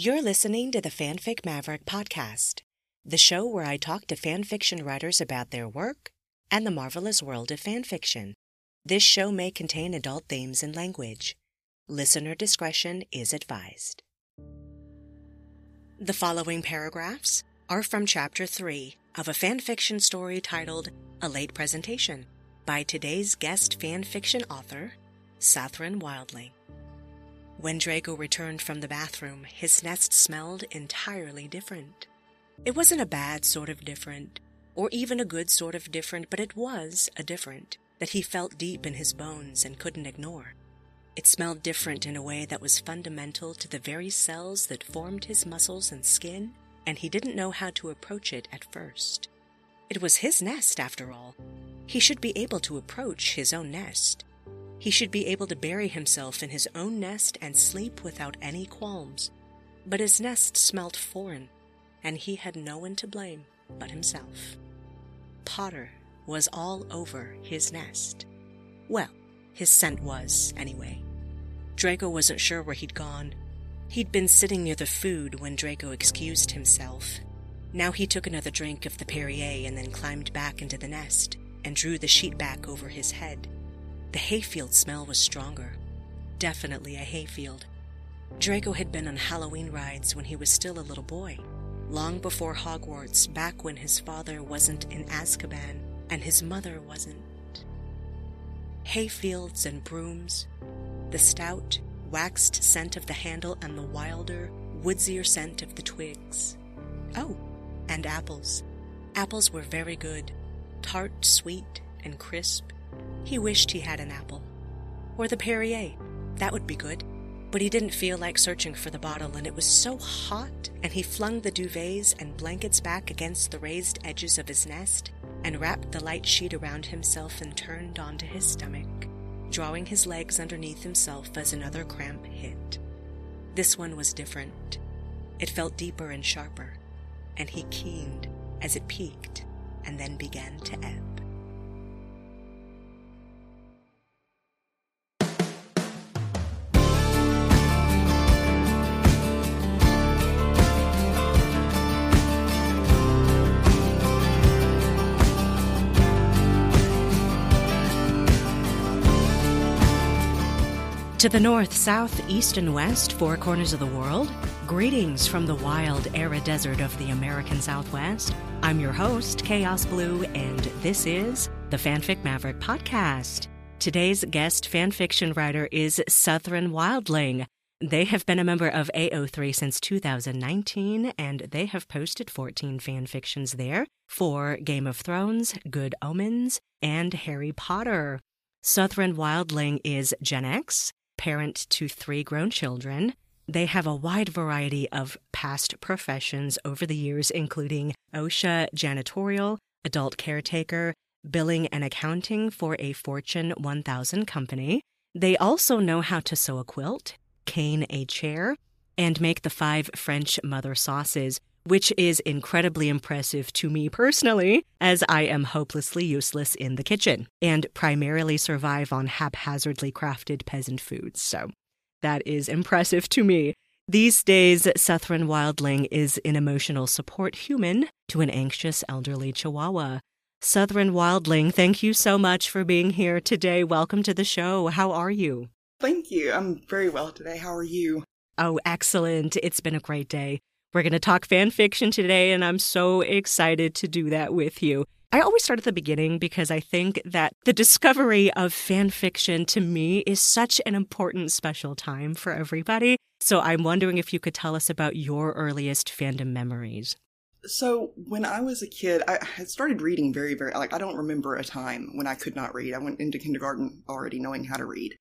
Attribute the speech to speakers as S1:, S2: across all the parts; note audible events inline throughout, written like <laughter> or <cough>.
S1: You're listening to the Fanfic Maverick podcast, the show where I talk to fanfiction writers about their work and the marvelous world of fanfiction. This show may contain adult themes and language. Listener discretion is advised. The following paragraphs are from Chapter 3 of a fanfiction story titled A Late Presentation by today's guest fanfiction author, Southron Wildling. When Draco returned from the bathroom, his nest smelled entirely different. It wasn't a bad sort of different, or even a good sort of different, but it was a different that he felt deep in his bones and couldn't ignore. It smelled different in a way that was fundamental to the very cells that formed his muscles and skin, and he didn't know how to approach it at first. It was his nest, after all. He should be able to approach his own nest. He should be able to bury himself in his own nest and sleep without any qualms. But his nest smelt foreign, and he had no one to blame but himself. Potter was all over his nest. Well, his scent was, anyway. Draco wasn't sure where he'd gone. He'd been sitting near the food when Draco excused himself. Now he took another drink of the Perrier and then climbed back into the nest and drew the sheet back over his head. The hayfield smell was stronger. Definitely a hayfield. Draco had been on Halloween rides when he was still a little boy, long before Hogwarts, back when his father wasn't in Azkaban and his mother wasn't. Hayfields and brooms, the stout, waxed scent of the handle and the wilder, woodsier scent of the twigs. Oh, and apples. Apples were very good, tart, sweet, and crisp. He wished he had an apple. Or the Perrier. That would be good. But he didn't feel like searching for the bottle, and it was so hot, and he flung the duvets and blankets back against the raised edges of his nest, and wrapped the light sheet around himself and turned onto his stomach, drawing his legs underneath himself as another cramp hit. This one was different. It felt deeper and sharper, and he keened as it peaked and then began to ebb. To the north, south, east, and west, four corners of the world, greetings from the wild, arid desert of the American Southwest. I'm your host, Chaos Blue, and this is the Fanfic Maverick Podcast. Today's guest fanfiction writer is Southron Wildling. They have been a member of AO3 since 2019, and they have posted 14 fanfictions there for Game of Thrones, Good Omens, and Harry Potter. Southron Wildling is Gen X, parent to three grown children. They have a wide variety of past professions over the years, including OSHA janitorial, adult caretaker, billing and accounting for a Fortune 1000 company. They also know how to sew a quilt, cane a chair, and make the five French mother sauces, which is incredibly impressive to me personally, as I am hopelessly useless in the kitchen and primarily survive on haphazardly crafted peasant foods. So that is impressive to me. These days, Southron Wildling is an emotional support human to an anxious elderly chihuahua. Southron Wildling, thank you so much for being here today. Welcome to the show. How are you?
S2: Thank you. I'm very well today. How are you?
S1: Oh, excellent. It's been a great day. We're going to talk fan fiction today, and I'm so excited to do that with you. I always start at the beginning because I think that the discovery of fan fiction to me is such an important special time for everybody. So I'm wondering if you could tell us about your earliest fandom memories.
S2: So when I was a kid, I had started reading very, very like I don't remember a time when I could not read. I went into kindergarten already knowing how to read.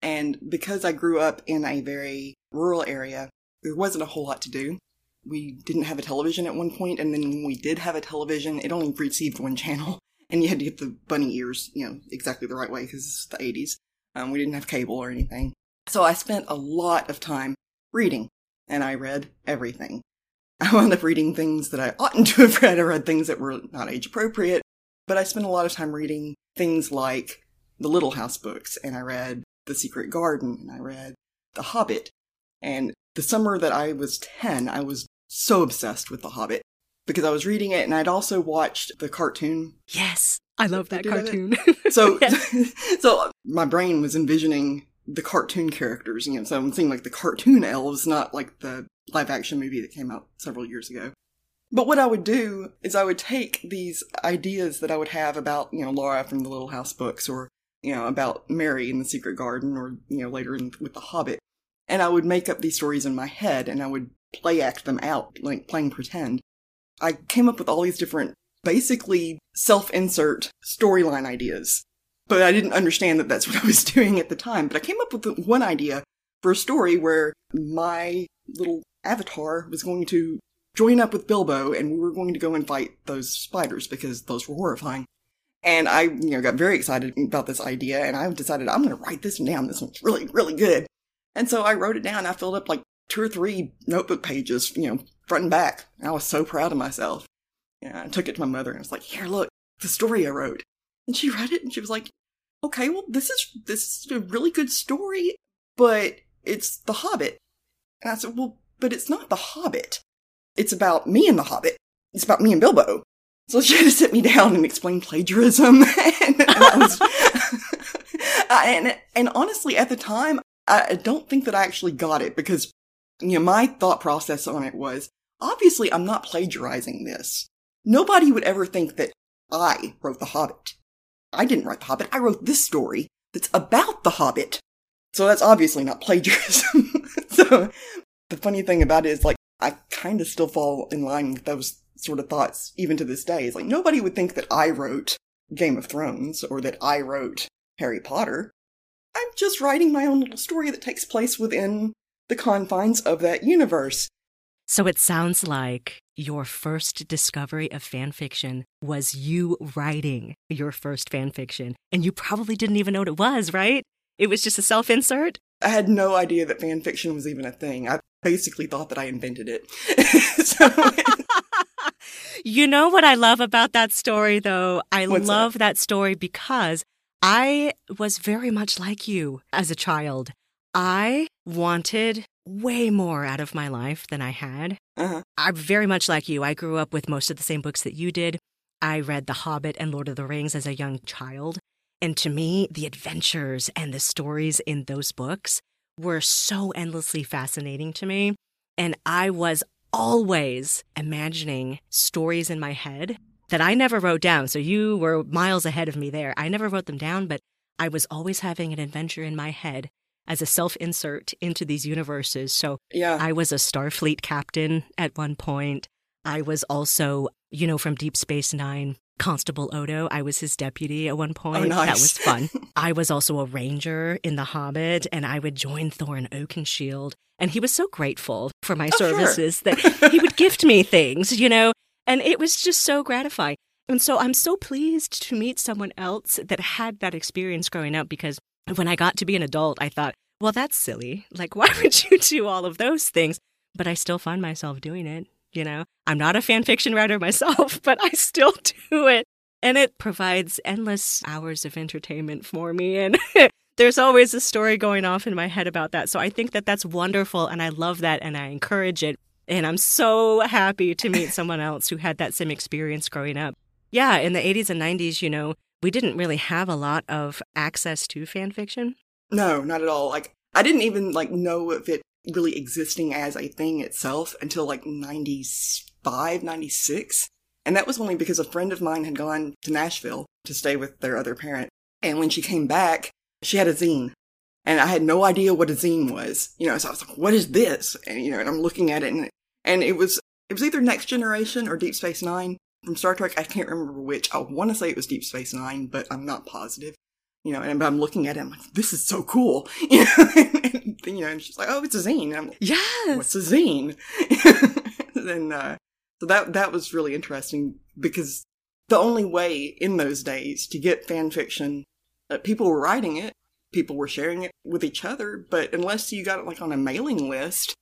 S2: And because I grew up in a very rural area, there wasn't a whole lot to do we didn't have a television at one point, and then when we did have a television, it only received one channel, <laughs> and you had to get the bunny ears, you know, exactly the right way because it's the 80s. Um, we didn't have cable or anything. So I spent a lot of time reading, and I read everything. <laughs> I wound up reading things that I oughtn't to have read. I read things that were not age appropriate, but I spent a lot of time reading things like the Little House books, and I read The Secret Garden, and I read The Hobbit, and the summer that I was 10, I was so obsessed with The Hobbit because I was reading it and I'd also watched the cartoon.
S1: Yes, I love that cartoon. <laughs>
S2: So, <laughs> so my brain was envisioning the cartoon characters, you know, so I'm seeing like the cartoon elves, not like the live action movie that came out several years ago. But what I would do is I would take these ideas that I would have about, you know, Laura from the Little House books or, you know, about Mary in the Secret Garden or, you know, later in, with The Hobbit. And I would make up these stories in my head and I would play act them out, like playing pretend. I came up with all these different, basically self insert storyline ideas. But I didn't understand that that's <laughs> what I was doing at the time. But I came up with one idea for a story where my little avatar was going to join up with Bilbo and we were going to go and fight those spiders because those were horrifying. And I, you know, got very excited about this idea and I decided I'm going to write this down. This one's really, really good. And so I wrote it down. I filled up like two or three notebook pages, you know, front and back. And I was so proud of myself. Yeah, I took it to my mother and I was like, here, look, the story I wrote. And she read it and she was like, okay, well, this is, this is a really good story, but it's The Hobbit. And I said, well, but it's not The Hobbit. It's about me and The Hobbit. It's about me and Bilbo. So she had to sit me down and explain plagiarism. <laughs> and, and, was, <laughs> and, and honestly, at the time, I don't think that I actually got it because, you know, my thought process on it was, obviously I'm not plagiarizing this. Nobody would ever think that I wrote The Hobbit. I didn't write The Hobbit. I wrote this story that's about The Hobbit. So that's obviously not plagiarism. <laughs> so the funny thing about it is like, I kind of still fall in line with those sort of thoughts even to this day. It's like nobody would think that I wrote Game of Thrones or that I wrote Harry Potter. I'm just writing my own little story that takes place within the confines of that universe.
S1: So it sounds like your first discovery of fan fiction was you writing your first fan fiction, and you probably didn't even know what it was, right? It was just a self insert?
S2: I had no idea that fan fiction was even a thing. I basically thought that I invented it. <laughs> so, <laughs>
S1: you know what I love about that story, though? I love
S2: that?
S1: that story because I was very much like you as a child. I wanted way more out of my life than I had.
S2: uh-huh.
S1: I'm very much like you. I grew up with most of the same books that you did. I read The Hobbit and Lord of the Rings as a young child. And to me, the adventures and the stories in those books were so endlessly fascinating to me. And I was always imagining stories in my head that I never wrote down. So you were miles ahead of me there. I never wrote them down, but I was always having an adventure in my head as a self insert into these universes. So
S2: Yeah.
S1: I was a Starfleet captain at one point. I was also, you know, from Deep Space Nine, Constable Odo. I was his deputy at one oh, point.
S2: Oh, nice.
S1: That was fun. <laughs> I was also a ranger in The Hobbit, and I would join Thorin Oakenshield. And he was so grateful for my
S2: Oh, sure.
S1: services that <laughs> he would gift me things, you know, and it was just so gratifying. And so I'm so pleased to meet someone else that had that experience growing up because when I got to be an adult, I thought, well, that's silly. Like, <laughs> why would you do all of those things? But I still find myself doing it. You know, I'm not a fan fiction writer <laughs> myself, but I still <laughs> do it. And it provides endless hours of entertainment for me. And there's always a story going off in my head about that. So I think that that's wonderful. And I love that. And I encourage it. And I'm so happy to meet <laughs> someone else who had that same experience growing up. Yeah, in the 80s and 90s, you know, we didn't really have a lot of access to fan fiction.
S2: No, not at all. Like I didn't even like know of it really existing as a thing itself until like 95, 96. And that was only because a friend of mine had gone to Nashville to stay with their other parent. And when she came back, she had a zine. And I had no idea what a zine was. You know, so I was like, what is this? And you know, and I'm looking at it and and it was it was either Next Generation or Deep Space Nine from Star Trek. I can't remember which. I want to say it was Deep Space Nine, but I'm not positive you know, and but I'm looking at it, I'm like, this is so cool, <laughs> you know, and, and, you know, and she's like, oh, it's a zine. And I'm like,
S1: Yes.
S2: what's a zine? <laughs> and uh, so that that was really interesting because the only way in those days to get fan fiction, uh, people were writing it, people were sharing it with each other, but unless you got it like on a mailing list,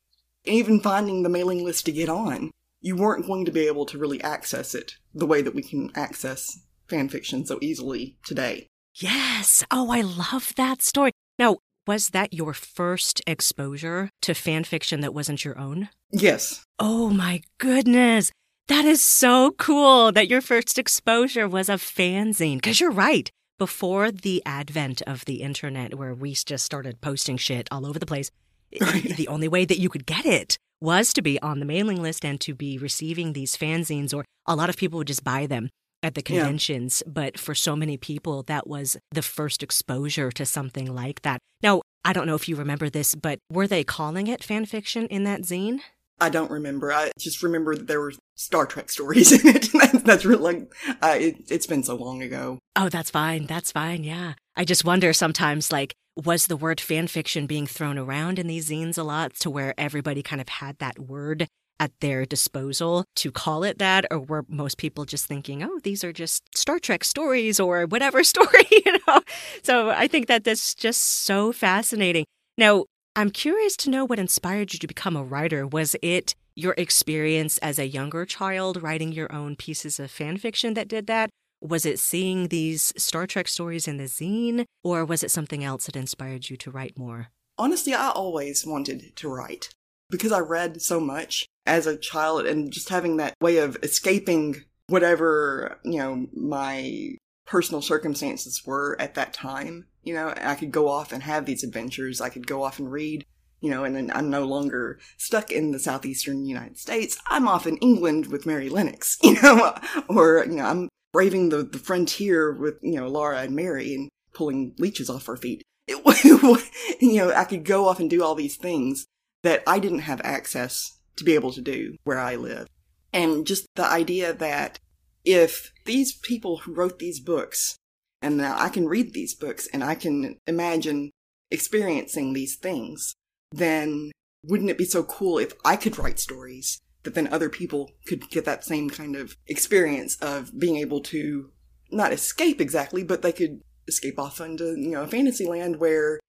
S2: even finding the mailing list to get on, you weren't going to be able to really access it the way that we can access fan fiction so easily today.
S1: Yes. Oh, I love that story. Now, was that your first exposure to fan fiction that wasn't your own?
S2: Yes.
S1: Oh my goodness. That is so cool that your first exposure was a fanzine. Because you're right. Before the advent of the internet, where we just started posting shit all over the place, <laughs> the only way that you could get it was to be on the mailing list and to be receiving these fanzines, or a lot of people would just buy them at the
S2: Yeah.
S1: conventions. But for so many people, that was the first exposure to something like that. Now, I don't know if you remember this, but were they calling it fan fiction in that zine?
S2: I don't remember. I just remember that there were Star Trek stories <laughs> in it. that's, really like, uh, it, it's been so long ago.
S1: Oh, that's fine. That's fine. Yeah. I just wonder sometimes, like, was the word fan fiction being thrown around in these zines a lot to where everybody kind of had that word at their disposal to call it that? Or were most people just thinking, oh, these are just Star Trek stories or whatever <laughs> story, <laughs> you know? So I think that that's just so fascinating. Now, I'm curious to know what inspired you to become a writer. Was it your experience as a younger child writing your own pieces of fan fiction that did that? Was it seeing these Star Trek stories in the zine, or was it something else that inspired you to write more?
S2: Honestly, I always wanted to write because I read so much as a child and just having that way of escaping whatever, you know, my personal circumstances were at that time. You know, I could go off and have these adventures. I could go off and read, you know, and then I'm no longer stuck in the southeastern United States. I'm off in England with Mary Lennox, <laughs> you know, or, you know, I'm braving the, the frontier with, you know, Laura and Mary and pulling leeches off our feet. <laughs> It, you know, I could go off and do all these things that I didn't have access to be able to do where I live. And just the idea that if these people who wrote these books, and now I can read these books and I can imagine experiencing these things, then wouldn't it be so cool if I could write stories that then other people could get that same kind of experience of being able to not escape exactly, but they could escape off into, you know, a fantasy land where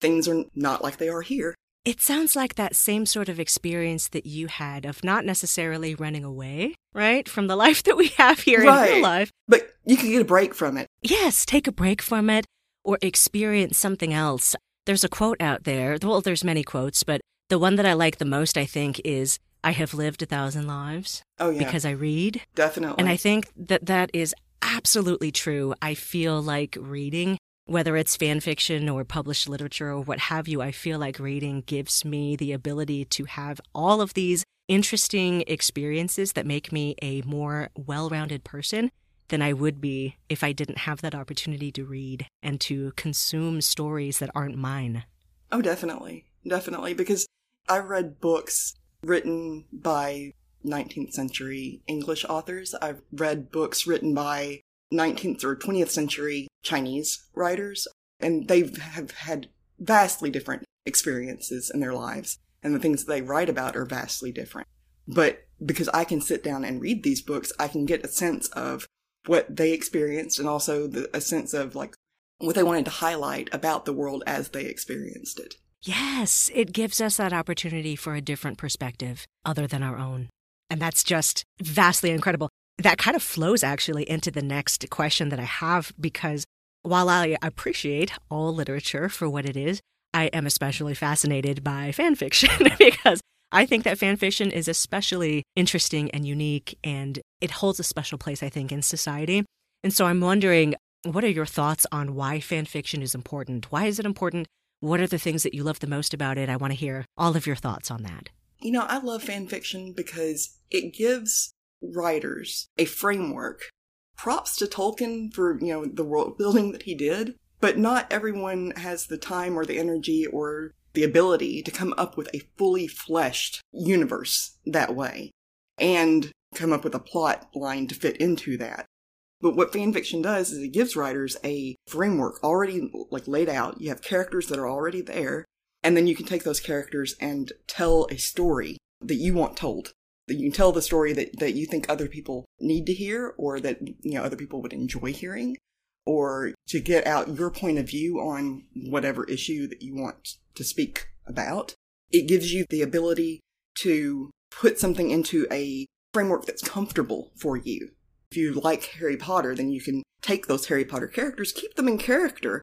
S2: things are not like they are here.
S1: It sounds like that same sort of experience that you had of not necessarily running away, right, from the <laughs> life that we have here in real life.
S2: But you can get a break from it.
S1: Yes, take a break from it or experience something else. There's a quote out there. Well, there's many quotes, but the one that I like the most, I think, is I have lived a thousand lives
S2: Oh yeah,
S1: because I read.
S2: definitely.
S1: And I think that that is absolutely true. I feel like reading, whether it's fan fiction or published literature or what have you, I feel like reading gives me the ability to have all of these interesting experiences that make me a more well rounded person than I would be if I didn't have that opportunity to read and to consume stories that aren't mine.
S2: Oh, definitely. Definitely. Because I read books written by 19th century English authors. I've read books written by 19th or 20th century Chinese writers, and they have had vastly different experiences in their lives, and the things they write about are vastly different. But because I can sit down and read these books, I can get a sense of what they experienced and also the, a sense of like what they wanted to highlight about the world as they experienced it.
S1: Yes, it gives us that opportunity for a different perspective other than our own. And that's just vastly incredible. That kind of flows actually into the next question that I have because while I appreciate all literature for what it is, I am especially fascinated by fan fiction <laughs> because I think that fan fiction is especially interesting and unique and it holds a special place, I think, in society. And so I'm wondering, what are your thoughts on why fan fiction is important? Why is it important? What are the things that you love the most about it? I want to hear all of your thoughts on that.
S2: You know, I love fan fiction because it gives writers a framework. Props to Tolkien for, you know, the world building that he did, but not everyone has the time or the energy or the ability to come up with a fully fleshed universe that way and come up with a plot line to fit into that. But what fanfiction does is it gives writers a framework already like laid out. You have characters that are already there, and then you can take those characters and tell a story that you want told. You can tell the story that, that you think other people need to hear or that you know other people would enjoy hearing or to get out your point of view on whatever issue that you want to speak about. It gives you the ability to put something into a framework that's comfortable for you. If you like Harry Potter, then you can take those Harry Potter characters, keep them in character,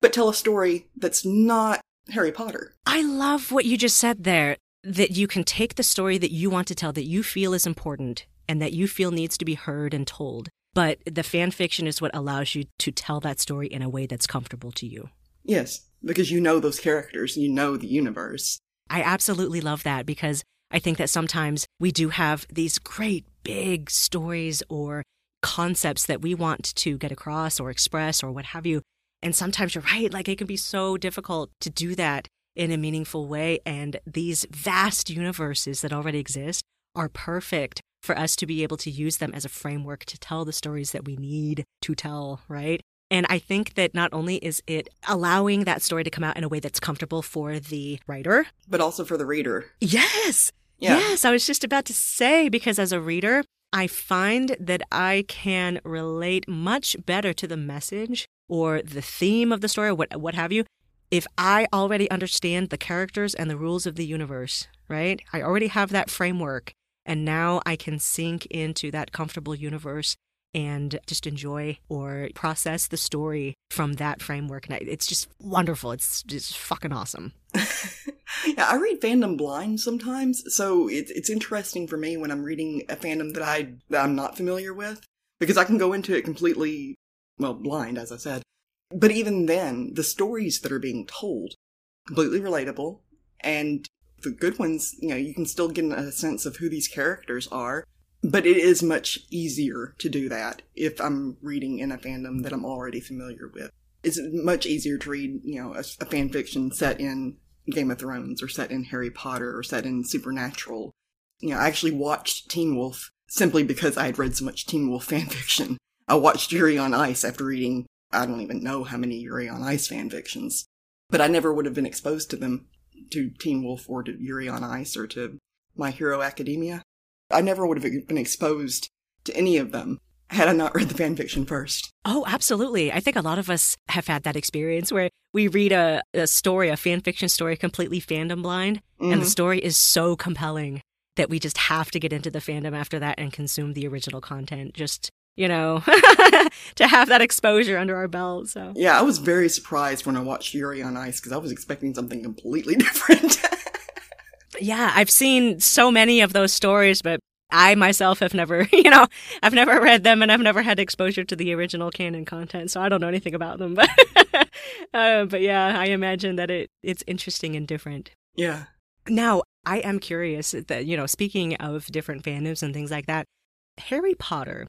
S2: but tell a story that's not Harry Potter.
S1: I love what you just said there that you can take the story that you want to tell that you feel is important and that you feel needs to be heard and told. But the fan fiction is what allows you to tell that story in a way that's comfortable to you.
S2: Yes, because you know those characters, you know the universe.
S1: I absolutely love that because I think that sometimes we do have these great big stories or concepts that we want to get across or express or what have you. And sometimes you're right, like it can be so difficult to do that in a meaningful way. And these vast universes that already exist are perfect for us to be able to use them as a framework to tell the stories that we need to tell, right? And I think that not only is it allowing that story to come out in a way that's comfortable for the writer,
S2: but also for the reader.
S1: Yes. Yeah. Yes. I was just about to say, because as a reader, I find that I can relate much better to the message or the theme of the story, or what, what have you, if I already understand the characters and the rules of the universe, right? I already have that framework. And now I can sink into that comfortable universe and just enjoy or process the story from that framework. And it's just wonderful. It's just fucking awesome. <laughs>
S2: yeah, I read fandom blind sometimes, so it's it's interesting for me when I'm reading a fandom that I that I'm not familiar with because I can go into it completely well blind, as I said, but even then, the stories that are being told, completely relatable, and the good ones, you know, you can still get a sense of who these characters are. But it is much easier to do that if I'm reading in a fandom that I'm already familiar with. It's much easier to read, you know, a, a fan fiction set in Game of Thrones or set in Harry Potter or set in Supernatural. You know, I actually watched Teen Wolf simply because I had read so much Teen Wolf <laughs> fan fiction. I watched Yuri on Ice after reading I don't even know how many Yuri on Ice fan fictions, but I never would have been exposed to them, to Teen Wolf or to Yuri on Ice or to My Hero Academia. I never would have been exposed to any of them had I not read the fan fiction first.
S1: Oh, absolutely. I think a lot of us have had that experience where we read a, a story, a fan fiction story, completely fandom blind, mm-hmm. and the mm-hmm. story is so compelling that we just have to get into the fandom after that and consume the original content just you know, <laughs> to have that exposure under our belt. So
S2: yeah, I was very surprised when I watched Yuri on Ice because I was expecting something completely <laughs> different.
S1: yeah, I've seen so many of those stories, but I myself have never, <laughs> you know, I've never read them and I've never had exposure to the original canon content, so I don't know anything about them. But, uh, but yeah, I imagine that it it's interesting and different.
S2: Yeah.
S1: Now, I am curious that you know, speaking of different fandoms and things like that, Harry Potter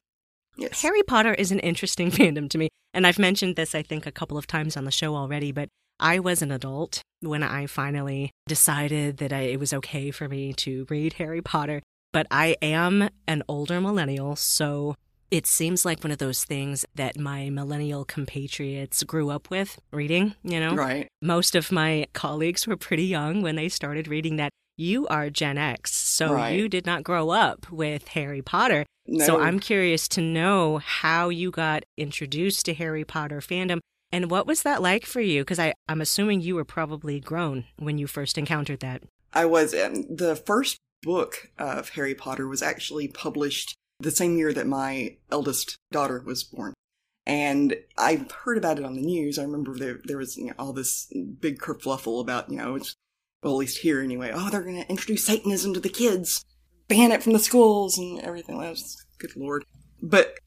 S2: Yes.
S1: Harry Potter is an interesting <laughs> fandom to me. And I've mentioned this, I think, a couple of times on the show already, but I was an adult when I finally decided that I, it was okay for me to read Harry Potter. But I am an older millennial, so it seems like one of those things that my millennial compatriots grew up with reading, you know?
S2: Right.
S1: Most of my colleagues were pretty young when they started reading that. You are Gen X, so right. you did not grow up with Harry Potter. No. So I'm curious to know how you got introduced to Harry Potter fandom and what was that like for you? Because I'm assuming you were probably grown when you first encountered that.
S2: I was. Um, the first book of Harry Potter was actually published the same year that my eldest daughter was born. And I heard about it on the news. I remember there, there was you know, all this big kerfluffle about, you know, well, at least here anyway, oh, they're going to introduce Satanism to the kids ban it from the schools and everything. That was good lord. But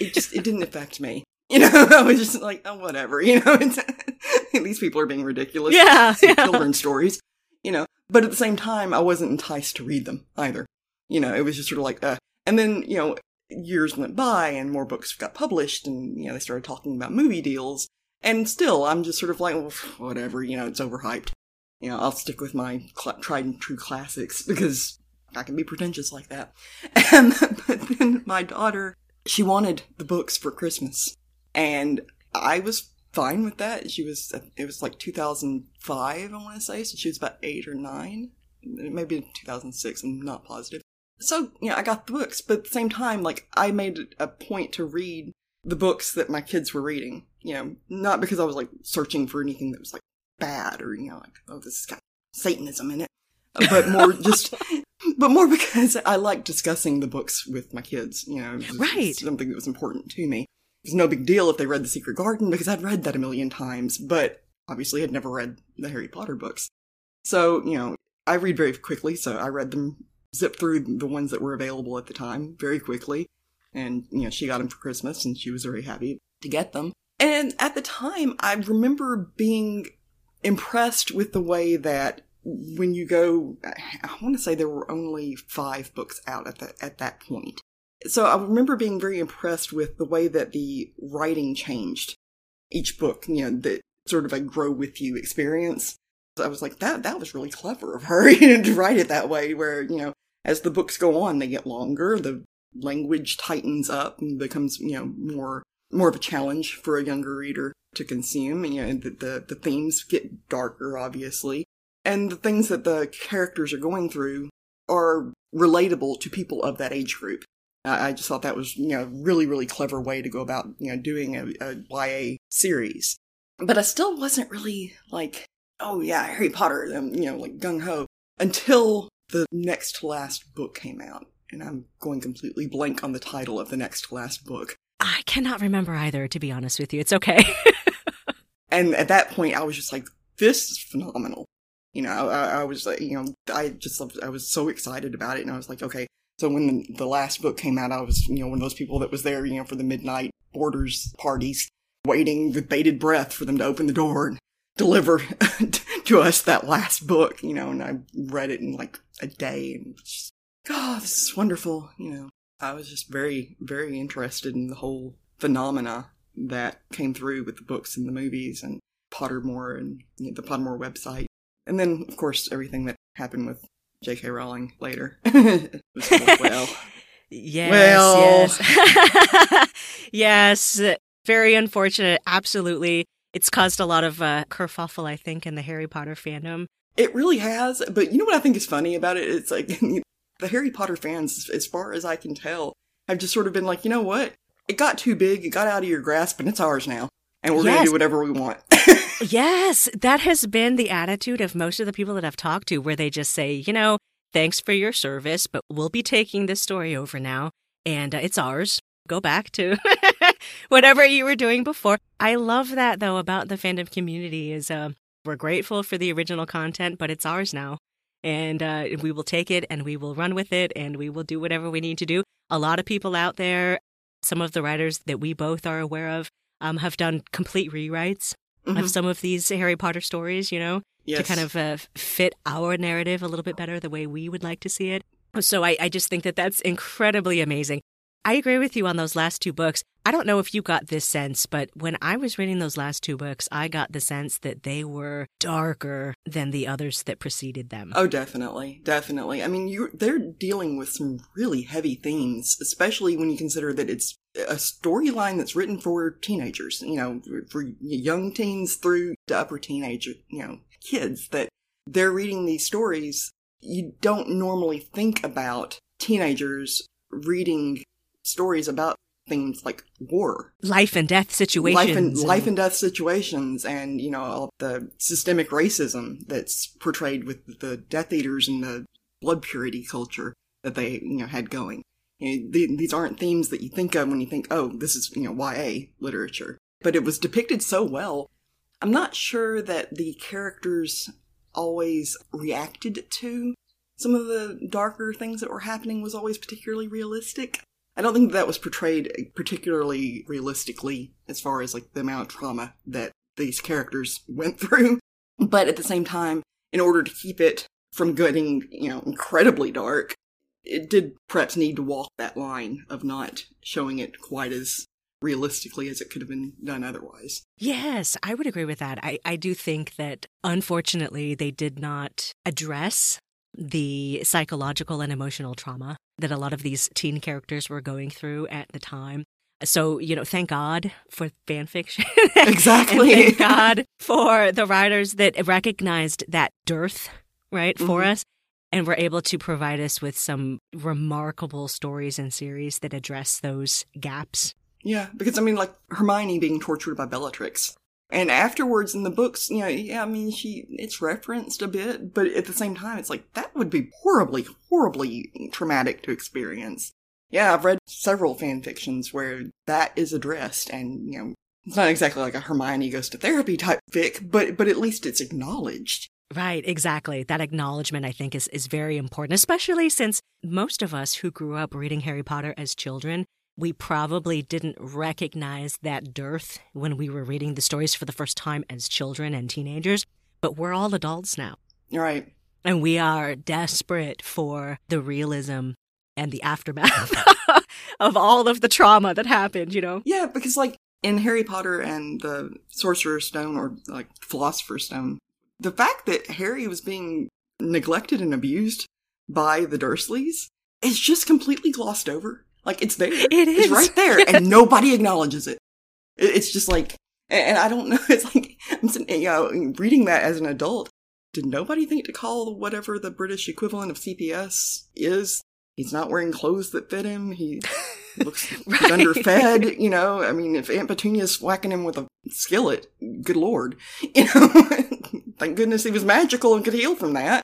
S2: it just it didn't affect me. <laughs> You know, I was just like, oh, whatever. You know, <laughs> these people are being ridiculous.
S1: Yeah, <laughs> yeah.
S2: children's stories. You know, but at the same time, I wasn't enticed to read them either. You know, it was just sort of like, uh, and then you know, years went by and more books got published, and you know, they started talking about movie deals, and still, I'm just sort of like, well, whatever. You know, it's overhyped. You know, I'll stick with my cl- tried and true classics because I can be pretentious like that. <laughs> And but then my daughter, she wanted the books for Christmas, and I was fine with that. She was it was like 2005, I want to say, so she was about eight or nine, maybe 2006. I'm not positive. So yeah, I got the books, but at the same time, like I made a point to read the books that my kids were reading. You know, not because I was like searching for anything that was like bad or you know like oh this has got Satanism in it, but more <laughs> just but more because I like discussing the books with my kids. You know,
S1: right?
S2: Something that was important to me. It was no big deal if they read The Secret Garden because I'd read that a million times. But obviously had never read the Harry Potter books. So, you know, I read very quickly, so I read them, zip through the ones that were available at the time very quickly. And, you know, she got them for Christmas and she was very happy to get them. And at the time, I remember being impressed with the way that when you go, I want to say there were only five books out at that, at that point. So I remember being very impressed with the way that the writing changed each book, you know, that sort of a grow with you experience. I was like, that, that was really clever of her <laughs> to write it that way, where, you know, as the books go on, they get longer, the language tightens up and becomes, you know, more, more of a challenge for a younger reader to consume. You know, the, the, the themes get darker, obviously. And the things that the characters are going through are relatable to people of that age group. I just thought that was, you know, really, really clever way to go about, you know, doing a, a YA series. But I still wasn't really like, oh yeah, Harry Potter, you know, like gung ho until the next to last book came out. And I'm going completely blank on the title of the next to last book.
S1: I cannot remember either, to be honest with you. It's okay. <laughs>
S2: and at that point, I was just like, this is phenomenal. You know, I, I was like, you know, I just, I was so excited about it. And I was like, okay, so when the last book came out, I was, you know, one of those people that was there, you know, for the midnight borders parties, waiting with bated breath for them to open the door and deliver <laughs> to us that last book, you know, and I read it in like a day and just, oh, this is wonderful, you know. I was just very, very interested in the whole phenomena that came through with the books and the movies and Pottermore and you know, the Pottermore website. And then, of course, everything that happened with J.K. Rowling later. <laughs> well,
S1: yes, well. yes, <laughs> yes. Very unfortunate. Absolutely, it's caused a lot of uh, kerfuffle, I think, in the Harry Potter fandom.
S2: It really has. But you know what I think is funny about it? It's like <laughs> the Harry Potter fans, as far as I can tell, have just sort of been like, you know what? It got too big. It got out of your grasp, and it's ours now. And we're yes. going to do whatever we want. <laughs>
S1: yes, that has been the attitude of most of the people that I've talked to, where they just say, you know, thanks for your service, but we'll be taking this story over now, and uh, it's ours. Go back to <laughs> whatever you were doing before. I love that though about the fandom community is uh, we're grateful for the original content, but it's ours now, and uh, we will take it and we will run with it and we will do whatever we need to do. A lot of people out there, some of the writers that we both are aware of, um, have done complete rewrites mm-hmm. of some of these Harry Potter stories, you know, yes. to kind of uh, fit our narrative a little bit better the way we would like to see it. So I, I just think that that's incredibly amazing. I agree with you on those last two books. I don't know if you got this sense, but when I was reading those last two books, I got the sense that they were darker than the others that preceded them.
S2: Oh, definitely. Definitely. I mean, you they're dealing with some really heavy themes, especially when you consider that it's a storyline that's written for teenagers, you know, for young teens through to upper teenage, you know, kids that they're reading these stories. You don't normally think about teenagers reading stories about things like war,
S1: life and death situations,
S2: life and, life and death situations, and you know all the systemic racism that's portrayed with the Death Eaters and the blood purity culture that they you know had going. You know, these aren't themes that you think of when you think, oh, this is you know YA literature, but it was depicted so well. I'm not sure that the characters always reacted to some of the darker things that were happening was always particularly realistic. I don't think that was portrayed particularly realistically as far as like the amount of trauma that these characters went <laughs> through. But at the same time, in order to keep it from getting, you know, incredibly dark, it did perhaps need to walk that line of not showing it quite as realistically as it could have been done otherwise.
S1: Yes, I would agree with that. I, I do think that unfortunately they did not address the psychological and emotional trauma that a lot of these teen characters were going through at the time. So, you know, thank God for fan fiction. <laughs>
S2: Exactly.
S1: thank God for the writers that recognized that dearth, right, for mm-hmm. us and were able to provide us with some remarkable stories and series that address those gaps.
S2: Yeah, because I mean, like Hermione being tortured by Bellatrix. And afterwards in the books, you know, yeah, I mean, she, it's referenced a bit, but at the same time, it's like, that would be horribly, horribly traumatic to experience. Yeah, I've read several fan fictions where that is addressed and, you know, It's not exactly like a Hermione goes to therapy type fic, but but at least it's acknowledged.
S1: Right, exactly. That acknowledgement, I think, is, is very important, especially since most of us who grew up reading Harry Potter as children, we probably didn't recognize that dearth when we were reading the stories for the first time as children and teenagers. But we're all adults now.
S2: Right.
S1: And we are desperate for the realism and the aftermath <laughs> of all of the trauma that happened, you know?
S2: Yeah, because like in Harry Potter and the Sorcerer's Stone or like Philosopher's Stone, the fact that Harry was being neglected and abused by the Dursleys is just completely glossed over. Like it's there.
S1: It is.
S2: It's right there and nobody acknowledges it. It- It's just like, and I don't know, <laughs> it's like, I'm you know, reading that as an adult. Did nobody think to call whatever the British equivalent of CPS is? He's not wearing clothes that fit him. He <laughs> looks he's
S1: Right.
S2: underfed, you know. I mean, if Aunt Petunia's whacking him with a skillet, good lord, <laughs> you know. Thank goodness he was magical and could heal from that.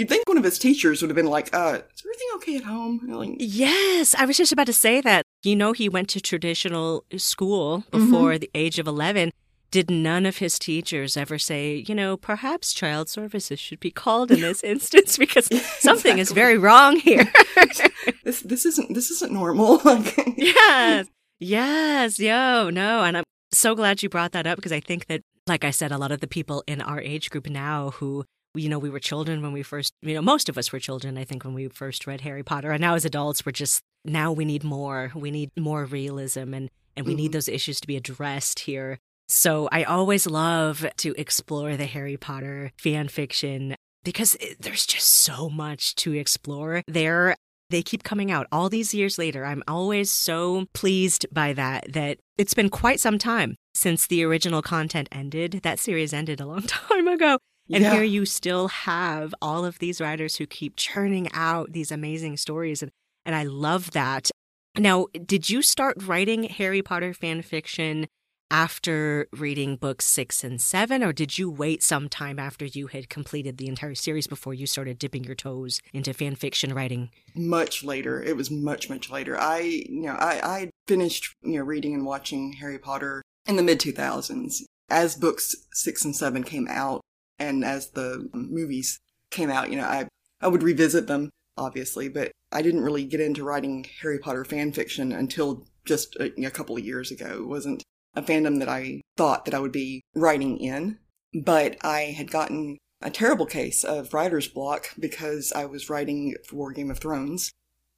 S2: You'd think one of his teachers would have been like, "Uh, is everything okay at home?" Like,
S1: Yes, I was just about to say that. You know, he went to traditional school before the age of 11. Did none of his teachers ever say, you know, perhaps child services should be called in this <laughs> instance because something is very wrong here? <laughs>
S2: this this isn't this isn't normal. <laughs>
S1: Yes, yes, yo, no. And I'm so glad you brought that up because I think that, like I said, a lot of the people in our age group now who, you know, we were children when we first, you know, most of us were children, I think, when we first read Harry Potter. And now as adults, we're just, now we need more. We need more realism and, and we need
S2: Mhm.
S1: those issues to be addressed here. So I always love to explore the Harry Potter fan fiction because it, there's just so much to explore there they keep coming out all these years later. I'm always so pleased by that, that it's been quite some time since the original content ended. That series ended a long <laughs> time ago. And
S2: Yeah.
S1: here you still have all of these writers who keep churning out these amazing stories. And, and I love that. Now, did you start writing Harry Potter fan fiction after reading books six and seven, or did you wait some time after you had completed the entire series before you started dipping your toes into fan fiction writing?
S2: much later. It was much, much later. I, you know, I, I finished, you know, reading and watching Harry Potter in the mid 2000s. As books six and seven came out and as the movies came out, you know, I, I would revisit them, obviously, but I didn't really get into writing Harry Potter fan fiction until just a, a couple of years ago. It wasn't a fandom that I thought that I would be writing in, but I had gotten a terrible case of writer's block because I was writing for Game of Thrones.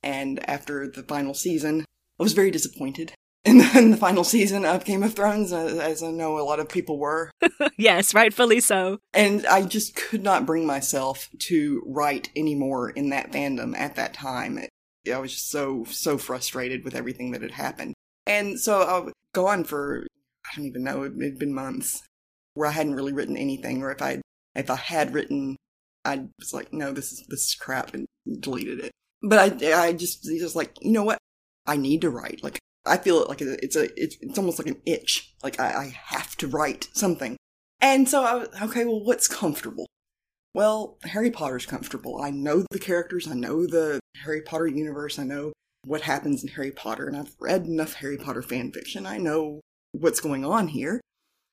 S2: And after the final season, I was very disappointed in the, in the final season of Game of Thrones, as, as I know a lot of people were. <laughs>
S1: yes, rightfully so.
S2: And I just could not bring myself to write anymore in that fandom at that time. It, I was just so, so frustrated with everything that had happened. And so I would go on for, I don't even know, it had been months where I hadn't really written anything, or if I if I had written, I was like, no, this is this is crap, and deleted it. But I I just just like, you know what? I need to write. Like I feel it like it's a it's, it's almost like an itch. Like I, I have to write something. And so I was okay. Well, what's comfortable? Well, Harry Potter's comfortable. I know the characters. I know the Harry Potter universe. I know what happens in Harry Potter, and I've read enough Harry Potter fan fiction. I know what's going on here.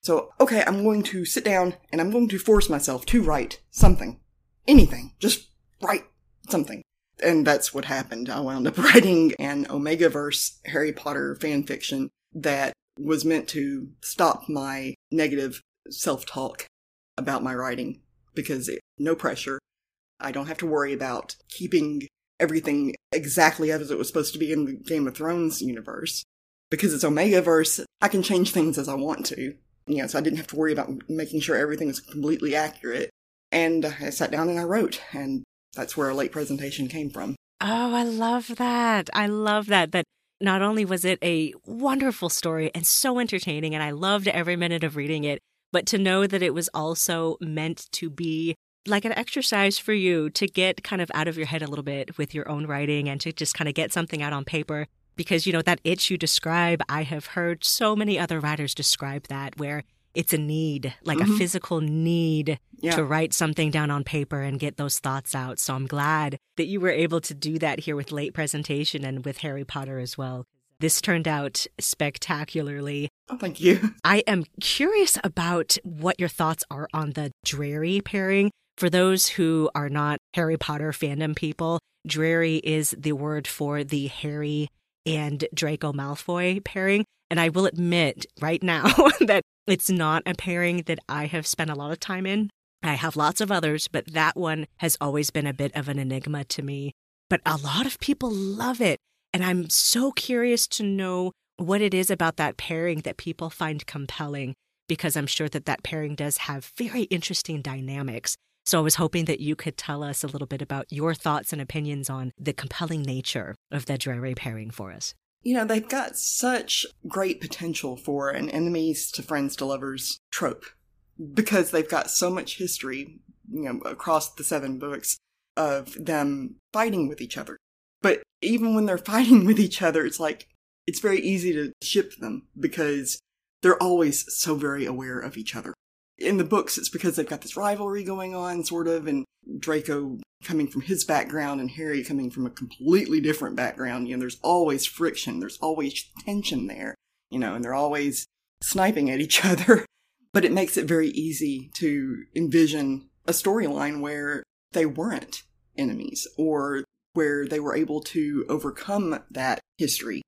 S2: So, okay, I'm going to sit down and I'm going to force myself to write something. Anything. Just write something. And that's what happened. I wound up <laughs> writing an Omegaverse Harry Potter fan fiction that was meant to stop my negative self talk about my writing because it, no pressure. I don't have to worry about keeping everything exactly as it was supposed to be in the Game of Thrones universe. Because it's Omegaverse, I can change things as I want to. You know, so I didn't have to worry about making sure everything was completely accurate. And I sat down and I wrote, and that's where a late presentation came from.
S1: Oh, I love that. I love that. That not only was it a wonderful story and so entertaining, and I loved every minute of reading it, but to know that it was also meant to be like an exercise for you to get kind of out of your head a little bit with your own writing and to just kind of get something out on paper. Because, you know, that itch you describe, I have heard so many other writers describe that where it's a need, like a
S2: Mhm.
S1: physical need
S2: Yeah.
S1: to write something down on paper and get those thoughts out. So I'm glad that you were able to do that here with late presentation and with Harry Potter as well. This turned out spectacularly.
S2: Oh, thank you. <laughs>
S1: I am curious about what your thoughts are on the Drarry pairing. For those who are not Harry Potter fandom people, Drarry is the word for the Harry and Draco Malfoy pairing. And I will admit right now <laughs> that it's not a pairing that I have spent a lot of time in. I have lots of others, but that one has always been a bit of an enigma to me. But a lot of people love it. And I'm so curious to know what it is about that pairing that people find compelling, because I'm sure that that pairing does have very interesting dynamics. So I was hoping that you could tell us a little bit about your thoughts and opinions on the compelling nature of the Drarry pairing for us.
S2: You know, they've got such great potential for an enemies to friends to lovers trope because they've got so much history, you know, across the seven books of them fighting with each other. But even when they're <laughs> fighting with each other, it's like, it's very easy to ship them because they're always so very aware of each other. In the books, it's because they've got this rivalry going on, sort of, and Draco coming from his background and Harry coming from a completely different background. You know, there's always friction, there's always tension there, you know, and they're always sniping at each <laughs> other. But it makes it very easy to envision a storyline where they weren't enemies or where they were able to overcome that history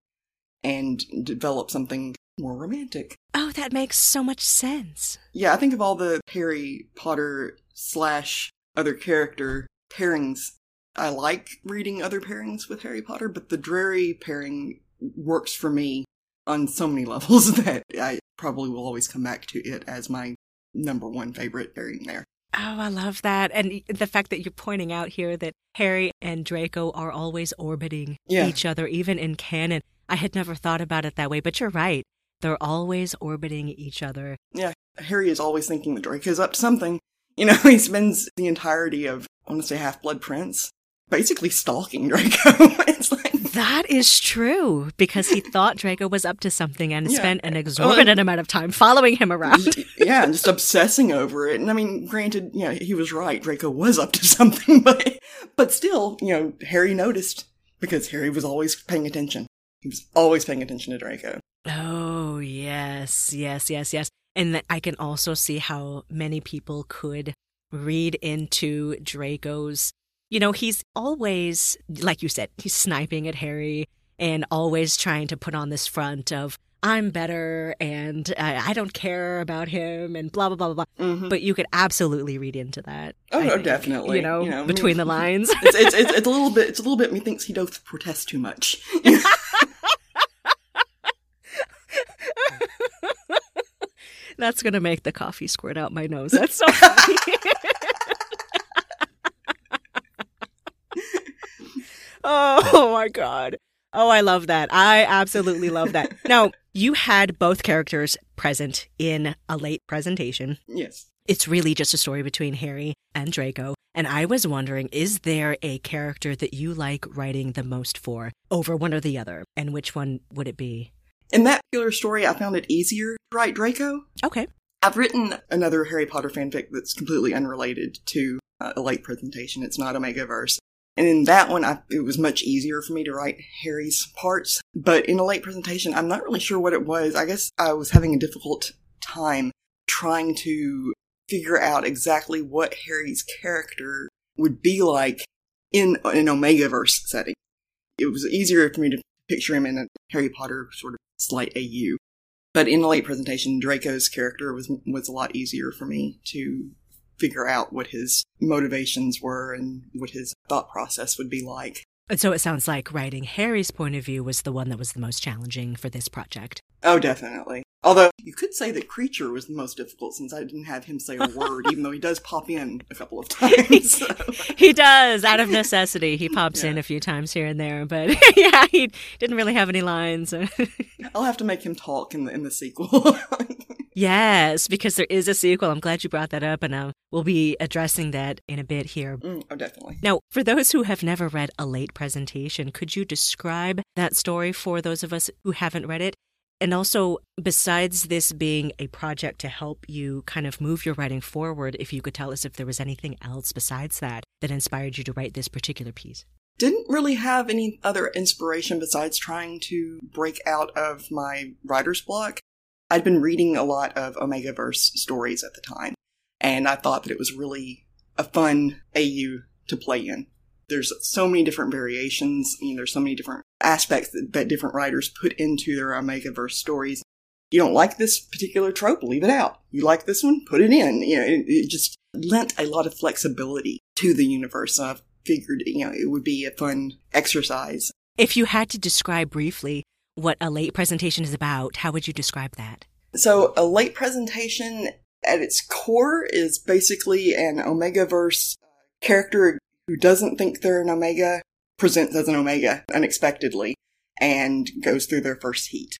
S2: and develop something more romantic.
S1: Oh, that makes so much sense.
S2: Yeah, I think of all the Harry Potter slash other character pairings. I like reading other pairings with Harry Potter, but the Drarry pairing works for me on so many <laughs> levels that I probably will always come back to it as my number one favorite pairing there.
S1: Oh, I love that. And the fact that you're pointing out here that Harry and Draco are always orbiting
S2: Yeah.
S1: each other, even in canon. I had never thought about it that way, but you're right. They're always orbiting each other.
S2: Yeah, Harry is always thinking that Draco's up to something. You know, <laughs> he spends the entirety of, I want to say Half Blood Prince, basically stalking Draco. <laughs> it's like,
S1: That is true because he <laughs> thought Draco was up to something and
S2: Yeah.
S1: spent an uh, exorbitant amount of time following him around.
S2: yeah, and just obsessing over it. And I mean, granted, you know, he was right. Draco was up to something, but, but still, you know, Harry noticed because Harry was always paying attention. He was always paying attention to Draco.
S1: Oh, yes, yes, yes, yes. And I can also see how many people could read into Draco's. You know, he's always, like you said, he's sniping at Harry and always trying to put on this front of, I'm better and I, I don't care about him and blah, blah, blah, blah, blah.
S2: Mhm.
S1: But you could absolutely read into that.
S2: Oh,
S1: I
S2: no,
S1: think,
S2: definitely.
S1: You know,
S2: You know,
S1: between the lines. <laughs>
S2: it's, it's, it's, it's a little bit, it's a little bit, methinks he doth protest too much. <laughs>
S1: That's going to make the coffee squirt out my nose. That's so funny. <laughs> oh my God. Oh, I love that. I absolutely love that. <laughs> Now, you had both characters present in a late presentation.
S2: yes.
S1: It's really just a story between Harry and Draco. And I was wondering, is there a character that you like writing the most for over one or the other? And which one would it be?
S2: In that particular story, I found it easier to write Draco.
S1: Okay.
S2: I've written another Harry Potter fanfic that's completely unrelated to uh, a late presentation. It's not Omegaverse. And in that one, I, it was much easier for me to write Harry's parts. But in a late presentation, I'm not really sure what it was. I guess I was having a difficult time trying to figure out exactly what Harry's character would be like in an Omegaverse setting. It was easier for me to picture him in a Harry Potter sort of slight AU. But in the late presentation, Draco's character was was a lot easier for me to figure out what his motivations were and what his thought process would be like.
S1: And so it sounds like writing Harry's point of view was the one that was the most challenging for this project.
S2: Oh, definitely. Although you could say that Kreacher was the most difficult since I didn't have him say a word, even though he does pop in a couple of times. so. <laughs>
S1: he <laughs> does, out of necessity. He pops in a few times here and there, but <laughs> yeah, he didn't really have any lines.
S2: I'll have to make him talk in the in the sequel.
S1: yes, because there is a sequel. I'm glad you brought that up, and uh, we'll be addressing that in a bit here.
S2: Mm, oh, definitely.
S1: Now, for those who have never read a late presentation, could you describe that story for those of us who haven't read it? And also, besides this being a project to help you kind of move your writing forward, if you could tell us if there was anything else besides that that inspired you to write this particular piece.
S2: didn't really have any other inspiration besides trying to break out of my writer's block. I'd been reading a lot of Omega Verse stories at the time, and I thought that it was really a fun AU to play in. There's so many different variations. I mean, there's so many different aspects that, that different writers put into their Omega Verse stories. You don't like this particular trope, leave it out. You like this one, put it in. You know, it, it just lent a lot of flexibility to the universe. So I figured, you know, it would be a fun exercise.
S1: If you had to describe briefly what a late presentation is about, how would you describe that?
S2: So a late presentation at its core is basically an Omega verse uh, character who doesn't think they're an Omega presents as an Omega unexpectedly and goes through their first heat.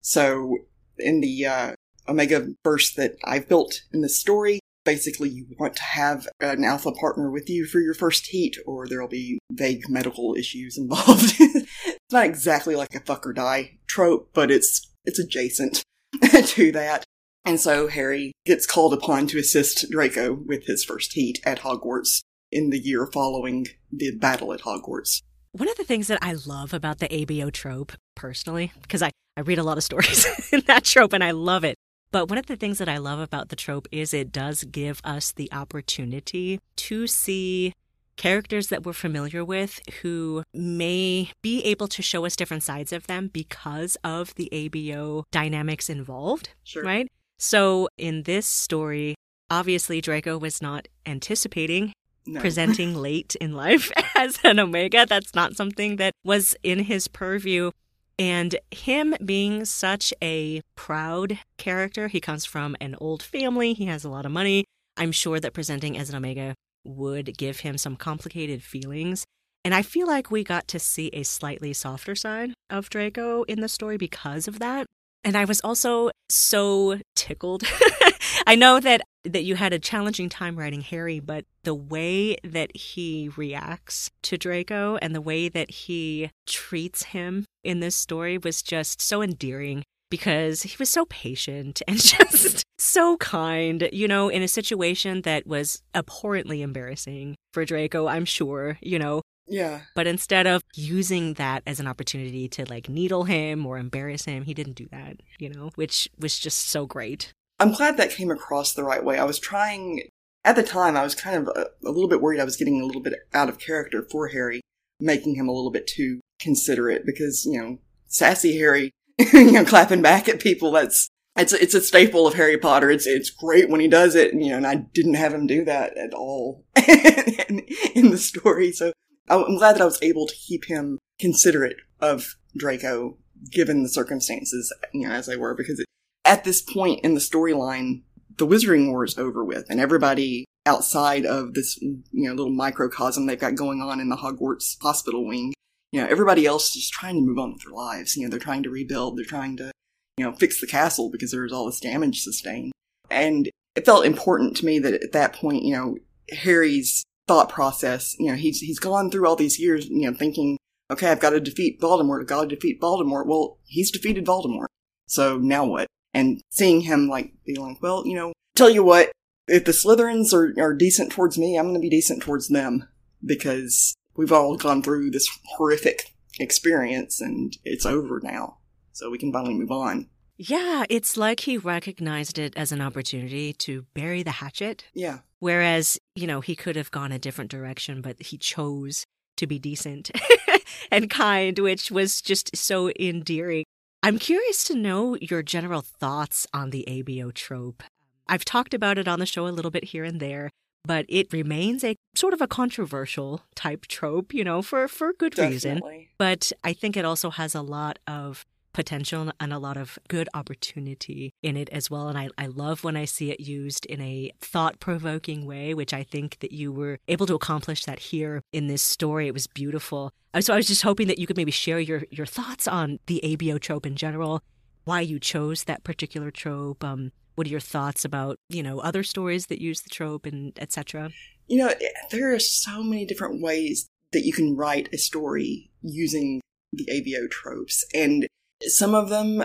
S2: So in the uh, Omega verse that I've built in this story, basically you want to have an alpha partner with you for your first heat or there'll be vague medical issues involved. <laughs> it's not exactly like a fuck or die trope, but it's it's adjacent <laughs> to that. And so Harry gets called upon to assist Draco with his first heat at Hogwarts in the year following the battle at Hogwarts.
S1: One of the things that I love about the ABO trope, personally, because I, I read a lot of <laughs> stories in that trope and I love it. But one of the things that I love about the trope is it does give us the opportunity to see characters that we're familiar with who may be able to show us different sides of them because of the ABO dynamics involved.
S2: Sure.
S1: Right? So in this story, obviously Draco was not anticipating
S2: No.
S1: presenting <laughs> late in life <laughs> as an Omega. That's not something that was in his purview. And him being such a proud character, he comes from an old family, he has a lot of money. I'm sure that presenting as an Omega would give him some complicated feelings. And I feel like we got to see a slightly softer side of Draco in the story because of that. And I was also so tickled. <laughs> I know that that you had a challenging time writing Harry, but the way that he reacts to Draco and the way that he treats him in this story was just so endearing because he was so patient and <laughs> just so kind, you know, in a situation that was abhorrently embarrassing for Draco, I'm sure, you know,
S2: Yeah.
S1: but instead of using that as an opportunity to like needle him or embarrass him, he didn't do that, you know, which was just so great.
S2: I'm glad that came across the right way. I was trying, at the time, I was kind of a, a little bit worried I was getting a little bit out of character for Harry, making him a little bit too considerate because, you know, sassy Harry, <laughs> you know, clapping back at people, that's, it's, a- it's a staple of Harry Potter. It's, it's great when he does it, you know, and I didn't have him do that at all <laughs> in, in the story. So Oh, I'm glad that I was able to keep him considerate of Draco given the circumstances, you know, as they were, because it, at this point in the storyline, the Wizarding War is over with, and everybody outside of this, you know, little microcosm they've got going on in the Hogwarts hospital wing, you know, everybody else is trying to move on with their lives. You know, they're trying to rebuild, they're trying to, you know, fix the castle because there was all this damage sustained. And it felt important to me that at that point, you know, Harry's thought process, you know, he's, he's gone through all these years, you know, thinking, okay, I've got to defeat Voldemort, I've got to defeat Voldemort. Well, he's defeated Voldemort. So now what? And seeing him like be like, well, you know, tell you what, if the Slytherins are, are decent towards me, I'm going to be decent towards them because we've all gone through this horrific experience and it's over now. So we can finally move on.
S1: Yeah, it's like he recognized it as an opportunity to bury the hatchet.
S2: Yeah.
S1: Whereas, you know, he could have gone a different direction, but he chose to be decent <laughs> and kind, which was just so endearing. I'm curious to know your general thoughts on the ABO trope. I've talked about it on the show a little bit here and there, but it remains a sort of a controversial type trope, you know, for, for good reason. But I think it also has a lot of potential and a lot of good opportunity in it as well. And I, I love when I see it used in a thought provoking way, which I think that you were able to accomplish that here in this story. It was beautiful. Uh, So I was just hoping that you could maybe share your, your thoughts on the ABO trope in general, why you chose that particular trope. Um, what are your thoughts about, you know, other stories that use the trope and etc.
S2: You know, there are so many different ways that you can write a story using the ABO tropes, and some of them,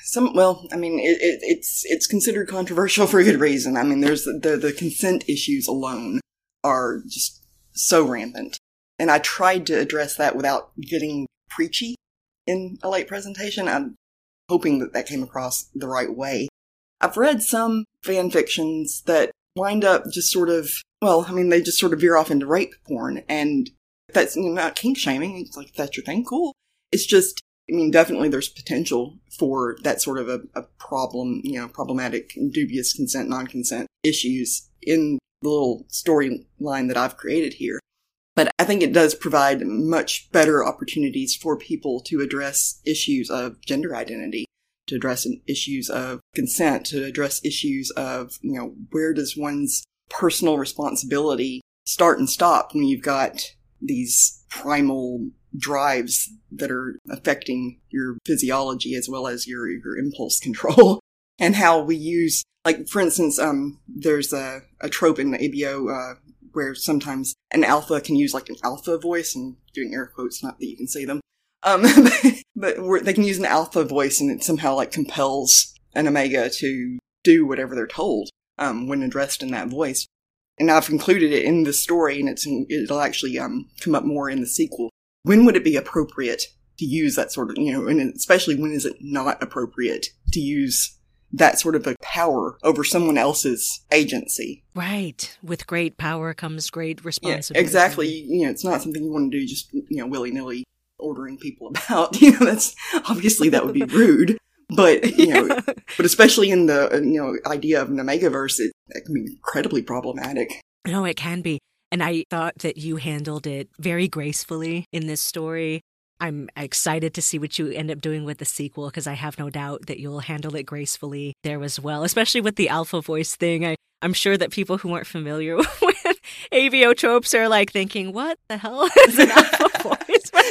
S2: some well, I mean, it, it, it's it's considered controversial for a good reason. I mean, there's the, the consent issues alone are just so rampant, And I tried to address that without getting preachy in a late presentation. I'm hoping that that came across the right way. I've read some fan fictions that wind up just sort of, well, I mean, they just sort of veer off into rape porn. And that's not kink shaming. It's like, that's your thing, cool. It's just, I mean, definitely there's potential for that sort of a, a problem, you know, problematic, dubious consent, non consent issues in the little storyline that I've created here. But I think it does provide much better opportunities for people to address issues of gender identity, to address issues of consent, to address issues of, you know, where does one's personal responsibility start and stop when you've got these primal drives that are affecting your physiology as well as your, your impulse <laughs> control and how we use like for instance um there's a, a trope in abo uh, where sometimes an alpha can use like an alpha voice and doing air quotes, not that you can see them. Um, <laughs> but they can use an alpha voice and it somehow like compels an omega to do whatever they're told, um, when addressed in that voice. And I've included it in the story and it's, it'll actually, um, come up more in the sequel. When would it be appropriate to use that sort of, you know, and especially when is it not appropriate to use that sort of a power over someone else's agency.
S1: Right. With great power comes great responsibility.
S2: Yeah, exactly. You know, it's not something you want to do just, you know, willy nilly ordering people <laughs> about. You know, that's obviously that would be <laughs> rude. But, you know, <laughs> but especially in the, you know, idea of an Omegaverse, it, it can be incredibly problematic.
S1: No, it can be. And I thought that you handled it very gracefully in this story. I'm excited to see what you end up doing with the sequel because I have no doubt that you'll handle it gracefully there as well, especially with the alpha voice thing. I, I'm sure that people who aren't familiar <laughs> with ABO tropes are like thinking, what the hell <laughs> is an alpha <laughs> voice? But,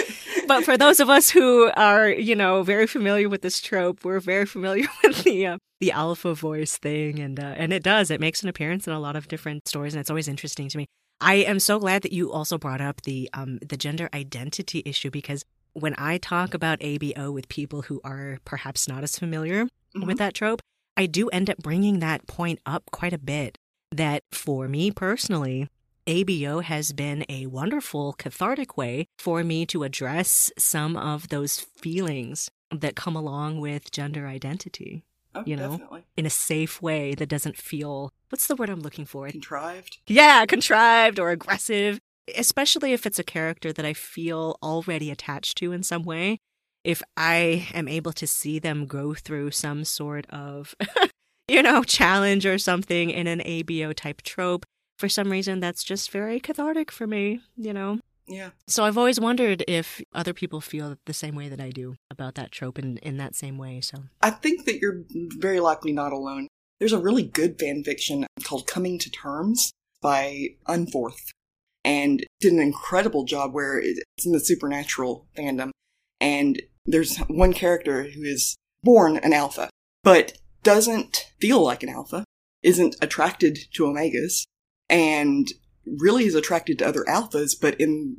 S1: but, for those of us who are, you know, very familiar with this trope, we're very familiar with the uh, the alpha voice thing, and uh, and it does. It makes an appearance in a lot of different stories, and it's always interesting to me. I am so glad that you also brought up the um, the gender identity issue because when I talk about ABO with people who are perhaps not as familiar mm-hmm. with that trope, I do end up bringing that point up quite a bit. That for me personally, ABO has been a wonderful cathartic way for me to address some of those feelings that come along with gender identity.
S2: Oh,
S1: you know,
S2: definitely.
S1: in a safe way that doesn't feel what's the word I'm looking for?
S2: Contrived.
S1: Yeah, contrived or aggressive especially if it's a character that I feel already attached to in some way, if I am able to see them go through some sort of, <laughs> you know, challenge or something in an ABO type trope, for some reason that's just very cathartic for me, you know?
S2: Yeah.
S1: So I've always wondered if other people feel the same way that I do about that trope in, in that same way. So
S2: I think that you're very likely not alone. There's a really good fan fiction called Coming to Terms by Unforth and did an incredible job where it's in the supernatural fandom. And there's one character who is born an alpha, but doesn't feel like an alpha, isn't attracted to omegas, and really is attracted to other alphas, but in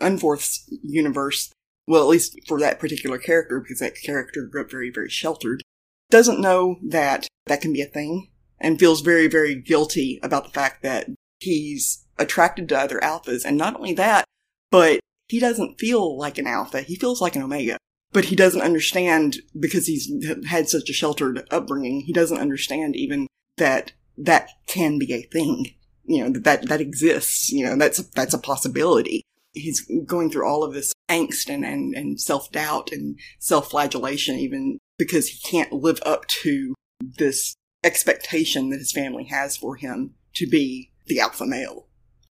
S2: Unforth's universe, well, at least for that particular character, because that character grew up very, very sheltered, doesn't know that that can be a thing, and feels very, very guilty about the fact that he's attracted to other alphas. And not only that, but he doesn't feel like an alpha. He feels like an omega. But he doesn't understand because he's had such a sheltered upbringing. He doesn't understand even that that can be a thing. You know, that, that exists. You know, that's, that's a possibility. He's going through all of this angst and, and, and self-doubt and self-flagellation even because he can't live up to this expectation that his family has for him to be the alpha male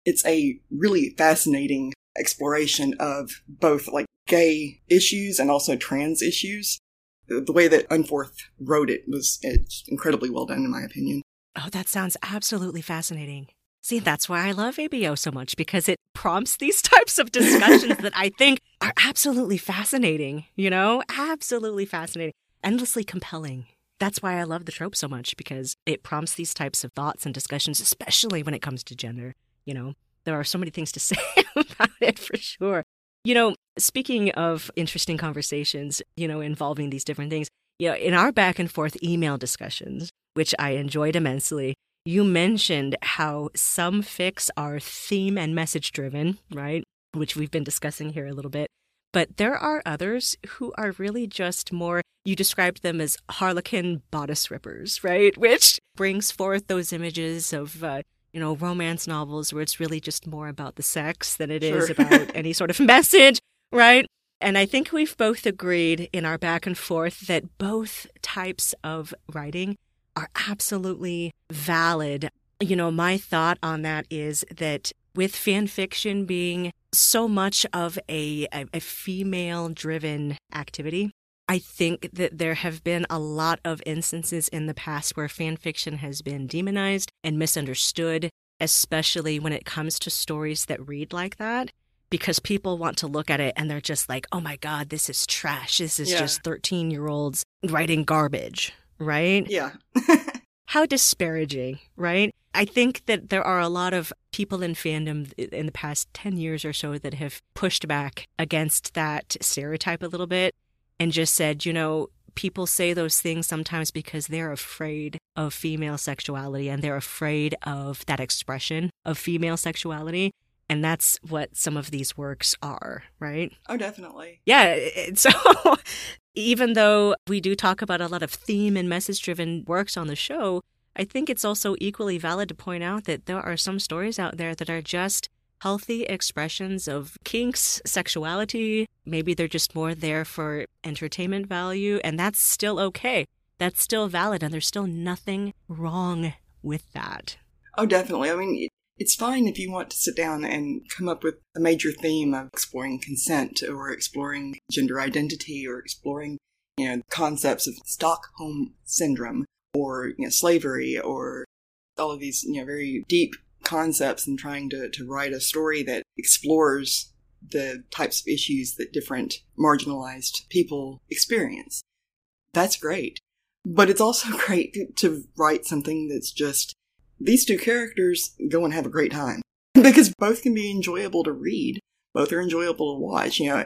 S2: it's a really fascinating exploration of both like gay issues and also trans issues. The way that Unforth wrote it was incredibly well done, in my opinion.
S1: Oh, that sounds absolutely fascinating. See, that's why I love ABO so much because it prompts these <laughs> types of discussions that I think are absolutely fascinating, you know, absolutely fascinating, endlessly compelling. That's why I love the trope so much because it prompts these types of thoughts and discussions, especially when it comes to gender. You know, there are so many things to <laughs> say about it for sure. You know, speaking of interesting conversations, you know, involving these different things, you know, in our back and forth email discussions, which I enjoyed immensely, you mentioned how some fics are theme and message driven, right? which we've been discussing here a little bit. But there are others who are really just more, you described them as harlequin bodice rippers, right? Which brings forth those images of, uh, you know, romance novels where it's really just more about the sex than it is
S2: Sure. <laughs>
S1: about any sort of message, right? And I think we've both agreed in our back and forth that both types of writing are absolutely valid. You know, my thought on that is that with fan fiction being so much of a, a, female driven activity, I think that there have been a lot of instances in the past where fan fiction has been demonized and misunderstood, especially when it comes to stories that read like that. Because people want to look at it and they're just like, oh my God, this is trash. This is
S2: Yeah.
S1: just 13 year olds writing garbage, right?
S2: Yeah. <laughs>
S1: how disparaging, right? I think that there are a lot of people in fandom in the past 10 years or so that have pushed back against that stereotype a little bit and just said, you know, people say those things sometimes because they're afraid of female sexuality and they're afraid of that expression of female sexuality. And that's what some of these works are, right?
S2: oh, definitely.
S1: Yeah. <laughs> So <laughs> even though we do talk about a lot of theme and message driven works on the show, I think it's also equally valid to point out that there are some stories out there that are just healthy expressions of kinks, sexuality. Maybe they're just more there for entertainment value, and that's still okay. That's still valid, and there's still nothing wrong with that.
S2: Oh, definitely. I mean, it's fine if you want to sit down and come up with a major theme of exploring consent or exploring gender identity or exploring, you know, concepts of Stockholm syndrome or, you know, slavery or all of these, you know, very deep concepts and trying to, to write a story that explores the types of issues that different marginalized people experience. That's great. But it's also <laughs> great to write something that's just these two characters go and have a great time. <laughs> Because both can be enjoyable to read. Both are enjoyable to watch. You know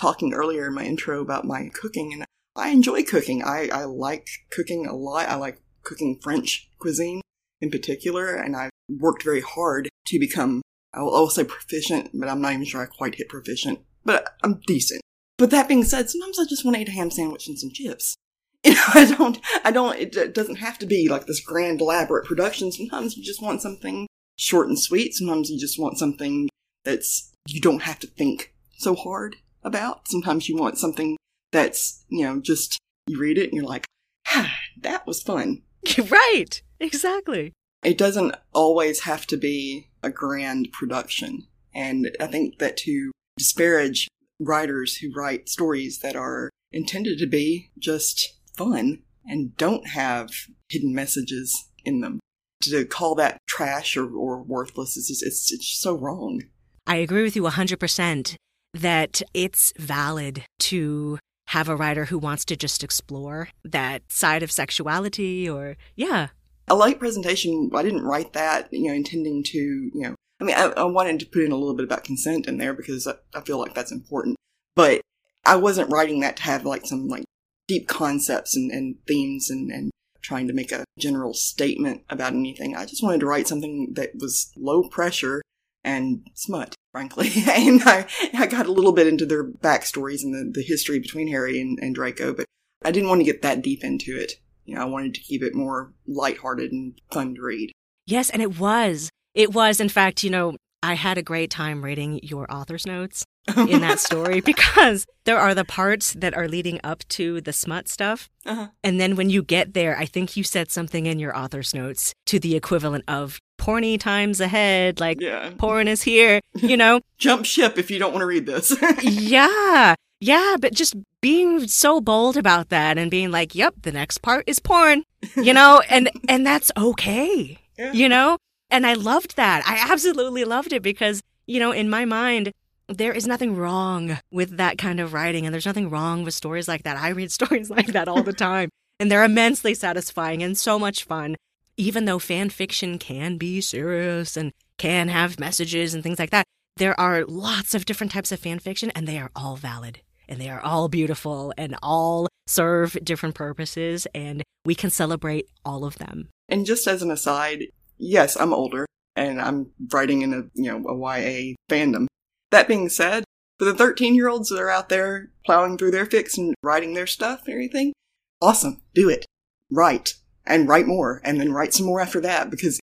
S2: talking earlier in my intro about my cooking and i enjoy cooking. I, I like cooking a lot. I like cooking french cuisine in particular and i've worked very hard to become i will, I will say proficient but i'm not even sure i quite hit proficient but i'm decent. But that being said sometimes i just want to eat a ham sandwich and some chips <laughs> you know, I don't, I don't, it, it doesn't have to be like this grand elaborate production. Sometimes you just want something short and sweet. Sometimes you just want something that's, you don't have to think so hard about. Sometimes you want something that's, you know, just, you read it and you're like, ah, that was fun. <laughs>
S1: right. Exactly.
S2: It doesn't always have to be a grand production. And I think that to disparage writers who write stories that are intended to be just fun and don't have hidden messages in them, to call that trash or, or worthless is just, it's, it's so wrong.
S1: I agree with you 100% that it's valid to have a writer who wants to just explore that side of sexuality or, yeah,
S2: A late presentation, I didn't write that, you know, intending to, you know, I mean, I, I wanted to put in a little bit about consent in there because I, I feel like that's important, but I wasn't writing that to have like some like deep concepts and, and themes and, and trying to make a general statement about anything. I just wanted to write something that was low pressure and smut, frankly. <laughs> and I, I got a little bit into their backstories and the, the history between Harry and, and Draco, but I didn't want to get that deep into it. You know, I wanted to keep it more lighthearted and fun to read.
S1: Yes, and it was. It was. In fact, you know, I had a great time reading your author's notes in that <laughs> story because there are the parts that are leading up to the smut stuff.
S2: Uh-huh.
S1: And then when you get there, I think you said something in your author's notes to the equivalent of porny times ahead, like
S2: Yeah.
S1: porn is here, you know? <laughs>
S2: Jump ship if you don't want to read this. <laughs>
S1: yeah. Yeah, but just being so bold about that and being like, "Yep, the next part is porn." You know, and and that's okay.
S2: Yeah.
S1: You know? And I loved that. I absolutely loved it because, you know, in my mind, there is nothing wrong with that kind of writing and there's nothing wrong with stories like that. I read <laughs> stories like that all the time and they're immensely satisfying and so much fun. Even though fan fiction can be serious and can have messages and things like that, there are lots of different types of fan fiction and they are all valid and they are all beautiful and all serve different purposes and we can celebrate all of them.
S2: and just as an aside, yes, I'm older and I'm writing in a, you know, a YA fandom. That being said, for the 13 year olds that are out there plowing through their fics and writing their stuff and everything, awesome. Do it. Write. And write more. And then write some more after that because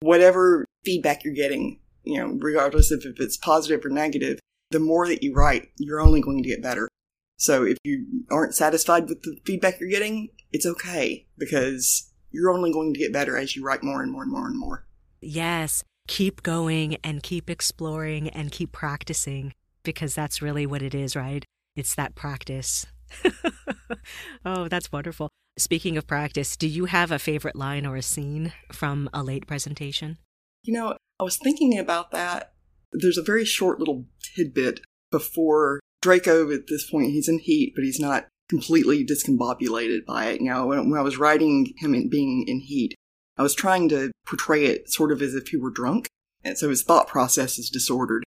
S2: whatever feedback you're getting, you know, regardless of if it's positive or negative, the more that you write, you're only going to get better. So if you aren't satisfied with the feedback you're getting, it's okay because you're only going to get better as you write more and more and more and more.
S1: Yes. Keep going and keep exploring and keep practicing because that's really what it is, right? It's that practice. <laughs> oh, that's wonderful. Speaking of practice, do you have a favorite line or a scene from a late presentation?
S2: You know, I was thinking about that. There's a very short little tidbit before Draco, at this point, he's in heat, but he's not completely discombobulated by it. You know, when, I was writing him in being in heat, I was trying to portray it sort of as if he were drunk, and so his thought process is disordered.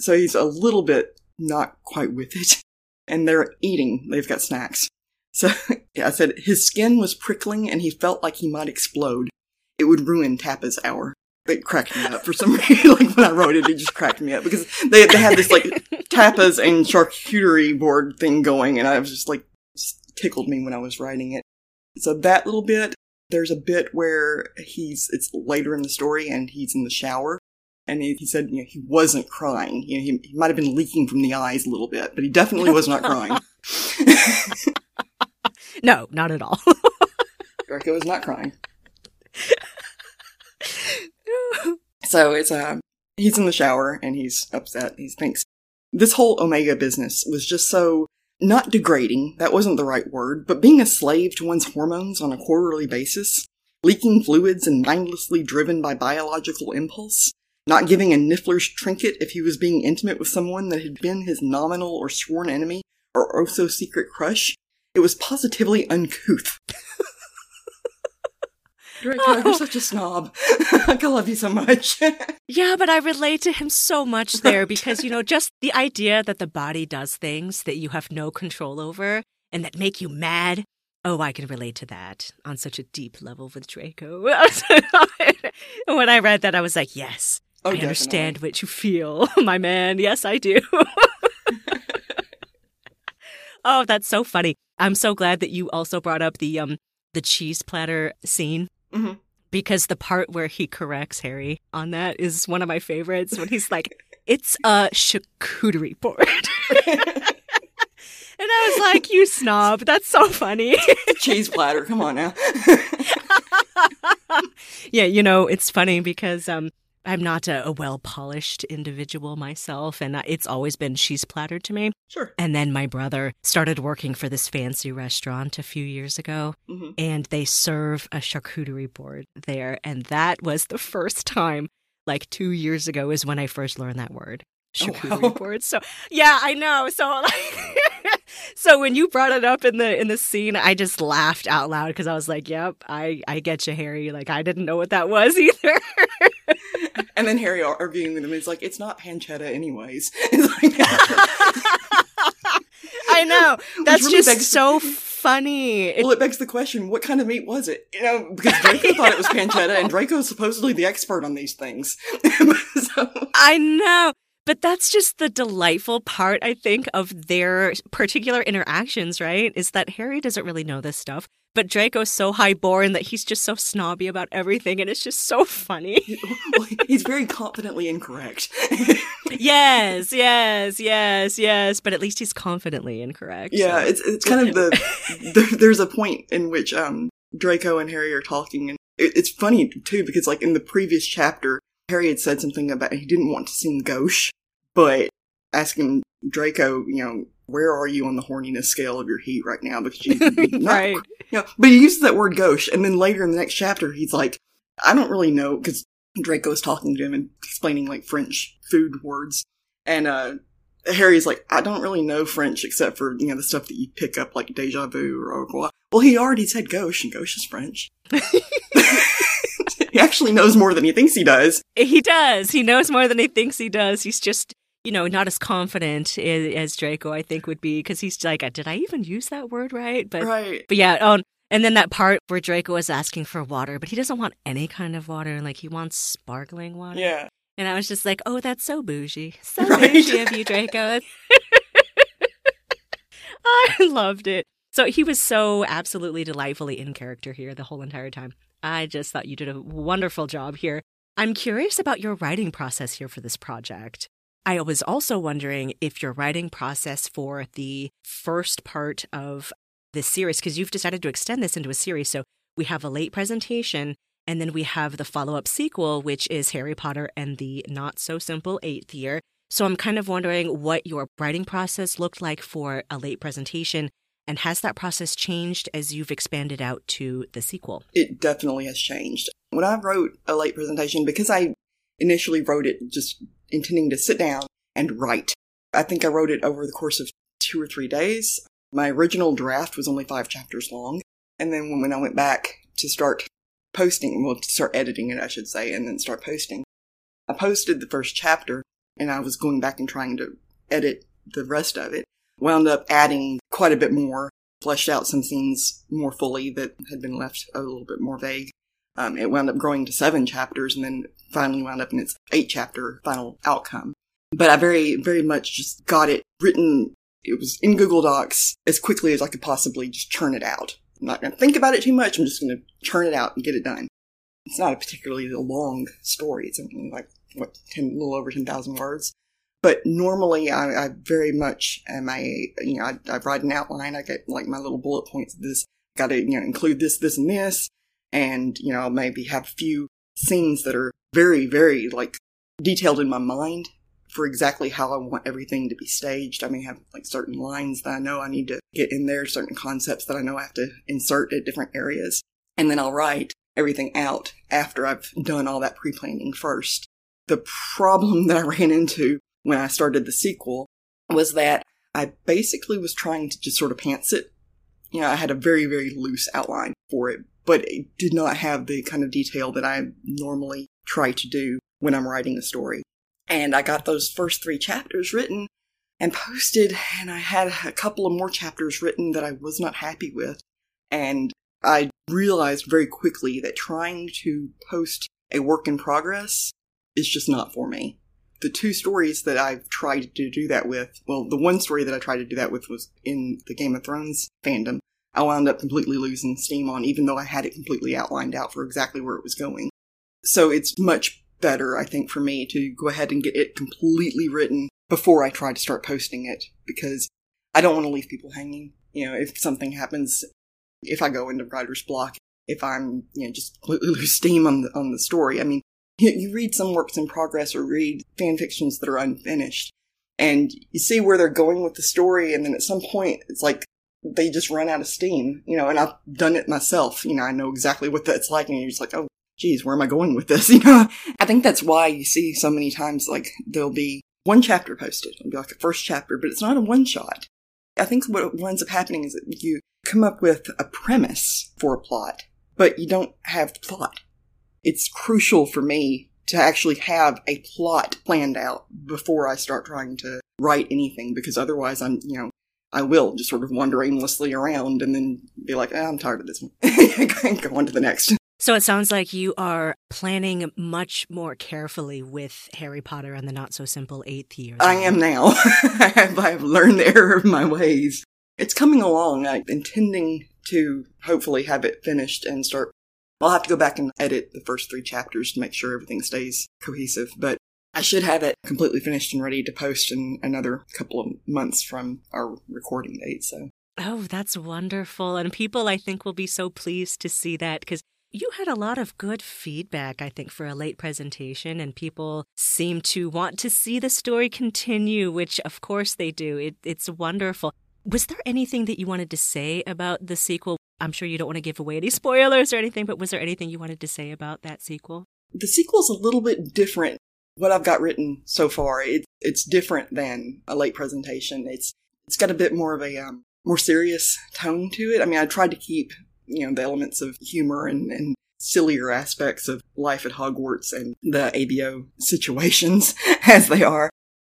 S2: So he's a little bit not quite with it. <laughs> And they're eating, they've got snacks. So <laughs> yeah, I said his skin was prickling and he felt like he might explode. It would ruin tapas hour. It cracked me up for some <laughs> reason. like when I wrote it, it just cracked me up because they they had this like tapas and charcuterie board thing going, and I was just like just tickled me when I was writing it. So that little bit, there's a bit where he's it's later in the story and he's in the shower and he, he said you know, he wasn't crying. You know, he, he might have been leaking from the eyes a little bit, but he definitely was not crying. <laughs> <laughs>
S1: no, not at all.
S2: Draco was not crying. <laughs> so it's uh, he's in the shower and he's upset. He thinks this whole Omega business was just so not degrading. That wasn't the right word, but being a slave to one's hormones on a quarterly basis, leaking fluids and mindlessly driven by biological impulse not giving a Niffler's trinket if he was being intimate with someone that had been his nominal or sworn enemy or also secret crush. It was positively uncouth. <laughs> Draco, oh. you're such a snob. <laughs> I love you so much. <laughs>
S1: yeah, but I relate to him so much there because, you know, just the idea that the body does things that you have no control over and that make you mad. Oh, I can relate to that on such a deep level with Draco. <laughs> when I read that, I was like, yes, Oh, I definitely. understand what you feel, my man. Yes, I do. oh, that's so funny. I'm so glad that you also brought up the um the cheese platter scene. Mm-hmm. Because the part where he corrects Harry on that is one of my favorites when he's like, it's a charcuterie board. <laughs> And I was like, you snob. That's so funny.
S2: Cheese platter. Come on now. <laughs> <laughs>
S1: yeah, you know, it's funny because um, I'm not a, a well polished individual myself, and it's always been cheese platter to me.
S2: Sure.
S1: And then my brother started working for this fancy restaurant a few years ago, mm-hmm. and they serve a charcuterie board there. And that was the first time, like two years ago, is when I first learned that word charcuterie oh, <laughs> wow. board. So yeah, I know. So like, <laughs> so when you brought it up in the in the scene, I just laughed out loud because I was like, "Yep, I I get you, Harry." Like I didn't know what that was <laughs> either.
S2: And then Harry arguing with him is like, "It's not pancetta, anyways." <laughs>
S1: I know. <laughs> That's really just so <laughs> funny.
S2: Well, it begs the question: What kind of meat was it? You know, because Draco thought it was pancetta, and Draco is supposedly the expert on these things.
S1: so. I know. But that's just the delightful part, I think, of their particular interactions, right? Is that Harry doesn't really know this stuff, but Draco's so highborn that he's just so snobby about everything, and it's just so funny. <laughs>
S2: well, he's very confidently incorrect. <laughs>
S1: yes, yes, yes, yes. But at least he's confidently incorrect.
S2: Yeah, so. it's it's kind of the <laughs> there, there's a point in which um Draco and Harry are talking, and it, it's funny too because like in the previous chapter, Harry had said something about he didn't want to seem gauche, but asking Draco, you know, where are you on the horniness scale of your heat right now? Because you, <laughs> right, you know, but he uses that word gauche, and then later in the next chapter, he's like, I don't really know because Draco is talking to him and explaining like French food words, and uh, Harry's like, I don't really know French except for you know the stuff that you pick up like deja vu or au revoir. Well, he already said gauche, and gauche is French. <laughs> <laughs> he actually knows more than he thinks he does.
S1: He does. He knows more than he thinks he does. He's just, you know, not as confident as, Draco, I think, would be because he's like, did I even use that word right? But,
S2: right.
S1: But yeah, oh, and then that part where Draco is asking for water, but he doesn't want any kind of water. Like he wants sparkling water.
S2: Yeah.
S1: And I was just like, oh, that's so bougie. So <laughs> right. bougie of you, Draco. <laughs> I loved it. So he was so absolutely delightfully in character here the whole entire time. I just thought you did a wonderful job here. I'm curious about your writing process here for this project. I was also wondering if your writing process for the first part of this series, because you've decided to extend this into a series. So we have a late presentation, and then we have the follow up sequel, which is Harry Potter and the Not So Simple Eighth Year. So I'm kind of wondering what your writing process looked like for a late presentation and has that process changed as you've expanded out to the sequel?
S2: It definitely has changed. When I wrote a late presentation, because I initially wrote it just intending to sit down and write, I think I wrote it over the course of two or three days. My original draft was only five chapters long. And then when I went back to start posting, well, to start editing it, I should say, and then start posting, I posted the first chapter and I was going back and trying to edit the rest of it wound up adding quite a bit more, fleshed out some scenes more fully that had been left a little bit more vague. Um, it wound up growing to seven chapters and then finally wound up in its eight chapter final outcome. But I very, very much just got it written. It was in Google Docs as quickly as I could possibly just churn it out. I'm not going to think about it too much. I'm just going to churn it out and get it done. It's not a particularly long story. It's something like, what, 10, a little over 10,000 words. But normally, I, I very much am a you know I, I write an outline. I get like my little bullet points. This got to you know include this, this, and this, and you know maybe have a few scenes that are very, very like detailed in my mind for exactly how I want everything to be staged. I may have like certain lines that I know I need to get in there, certain concepts that I know I have to insert at different areas. And then I'll write everything out after I've done all that pre planning first. The problem that I ran into when I started the sequel was that I basically was trying to just sort of pants it. You know, I had a very, very loose outline for it, but it did not have the kind of detail that I normally try to do when I'm writing a story. And I got those first three chapters written and posted, and I had a couple of more chapters written that I was not happy with. And I realized very quickly that trying to post a work in progress is just not for me the two stories that I've tried to do that with, well, the one story that I tried to do that with was in the Game of Thrones fandom. I wound up completely losing steam on, even though I had it completely outlined out for exactly where it was going. So it's much better, I think, for me to go ahead and get it completely written before I try to start posting it, because I don't want to leave people hanging. You know, if something happens, if I go into writer's block, if I'm, you know, just completely <laughs> lose steam on the, on the story. I mean, you read some works in progress or read fan fictions that are unfinished, and you see where they're going with the story, and then at some point, it's like they just run out of steam, you know, and I've done it myself. You know, I know exactly what that's like, and you're just like, oh, geez, where am I going with this? <laughs> You know, I think that's why you see so many times, like, there'll be one chapter posted. It'll be like the first chapter, but it's not a one shot. I think what winds up happening is that you come up with a premise for a plot, but you don't have the plot it's crucial for me to actually have a plot planned out before I start trying to write anything because otherwise I'm, you know, I will just sort of wander aimlessly around and then be like, oh, I'm tired of this one. <laughs> Go on to the next.
S1: So it sounds like you are planning much more carefully with Harry Potter and the Not So Simple Eighth Year.
S2: I am now. <laughs> I've learned the error of my ways. It's coming along. I'm intending to hopefully have it finished and start I'll have to go back and edit the first three chapters to make sure everything stays cohesive, but I should have it completely finished and ready to post in another couple of months from our recording date, so.
S1: Oh, that's wonderful. And people, I think, will be so pleased to see that because you had a lot of good feedback, I think, for a late presentation, and people seem to want to see the story continue, which of course they do. It, it's wonderful. Was there anything that you wanted to say about the sequel? I'm sure you don't want to give away any spoilers or anything, but was there anything you wanted to say about that sequel?
S2: The sequel's a little bit different. What I've got written so far, it, it's different than a late presentation. It's it's got a bit more of a um, more serious tone to it. I mean, I tried to keep you know the elements of humor and, and sillier aspects of life at Hogwarts and the ABO situations <laughs> as they are.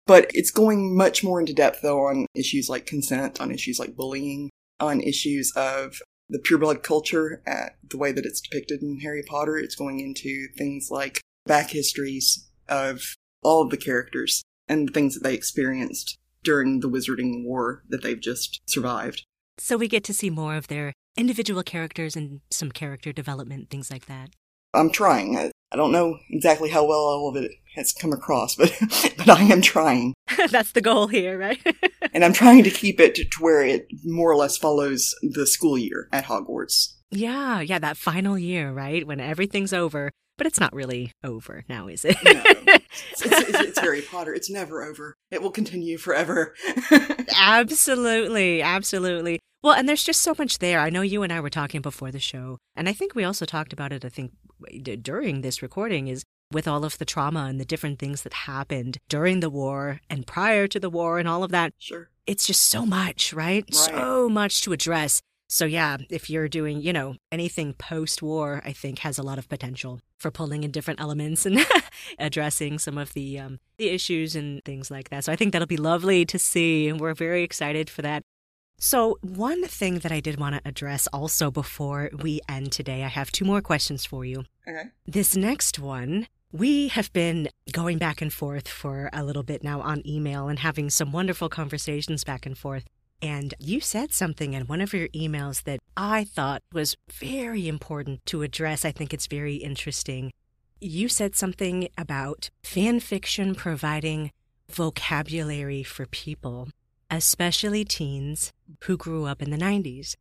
S2: But it's going much more into depth though on issues like consent, on issues like bullying, on issues of the pureblood culture at the way that it's depicted in Harry Potter. It's going into things like back histories of all of the characters and the things that they experienced during the Wizarding War that they've just survived.
S1: So we get to see more of their individual characters and some character development, things like that.
S2: I'm trying. I, I don't know exactly how well all of it has come across, but <laughs> but I am trying. <laughs>
S1: That's the goal here, right? <laughs>
S2: and I'm trying to keep it to where it more or less follows the school year at Hogwarts.
S1: Yeah, yeah, that final year, right? When everything's over. But it's not really over now, is it?
S2: no. <laughs> It's, it's, it's, Harry Potter. It's never over. It will continue forever. <laughs>
S1: absolutely. Absolutely. Well, and there's just so much there. I know you and I were talking before the show, and I think we also talked about it, I think, during this recording, is with all of the trauma and the different things that happened during the war and prior to the war and all of that.
S2: Sure.
S1: It's just so much, right? right. So much to address. So, yeah, if you're doing, you know, anything post war, I think has a lot of potential for pulling in different elements and <laughs> addressing some of the, um, the issues and things like that. So, I think that'll be lovely to see. And we're very excited for that. So, one thing that I did want to address also before we end today, I have two more questions for you.
S2: Okay.
S1: This next one, we have been going back and forth for a little bit now on email and having some wonderful conversations back and forth. And you said something in one of your emails that I thought was very important to address. I think it's very interesting. You said something about fan fiction providing vocabulary for people especially teens who grew up in the 90s,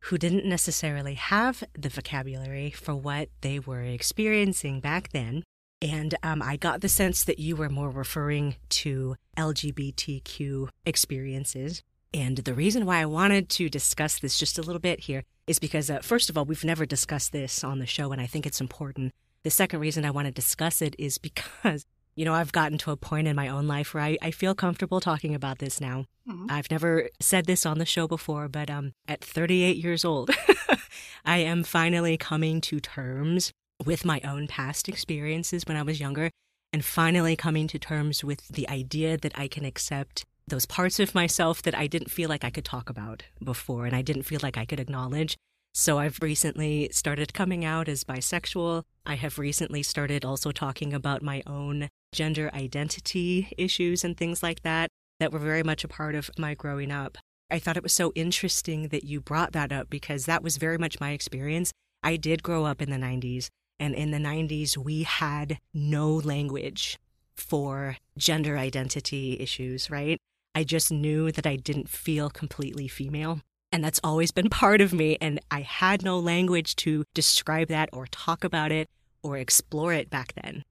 S1: who didn't necessarily have the vocabulary for what they were experiencing back then. And um, I got the sense that you were more referring to LGBTQ experiences. And the reason why I wanted to discuss this just a little bit here is because, uh, first of all, we've never discussed this on the show, and I think it's important. The second reason I want to discuss it is because you know, I've gotten to a point in my own life where I, I feel comfortable talking about this now. Mm-hmm. I've never said this on the show before, but um, at 38 years old, <laughs> I am finally coming to terms with my own past experiences when I was younger and finally coming to terms with the idea that I can accept those parts of myself that I didn't feel like I could talk about before and I didn't feel like I could acknowledge. So I've recently started coming out as bisexual. I have recently started also talking about my own gender identity issues and things like that that were very much a part of my growing up. I thought it was so interesting that you brought that up because that was very much my experience. I did grow up in the 90s, and in the 90s, we had no language for gender identity issues, right? I just knew that I didn't feel completely female. And that's always been <laughs> part of me. And I had no language to describe that or talk about it or explore it back then.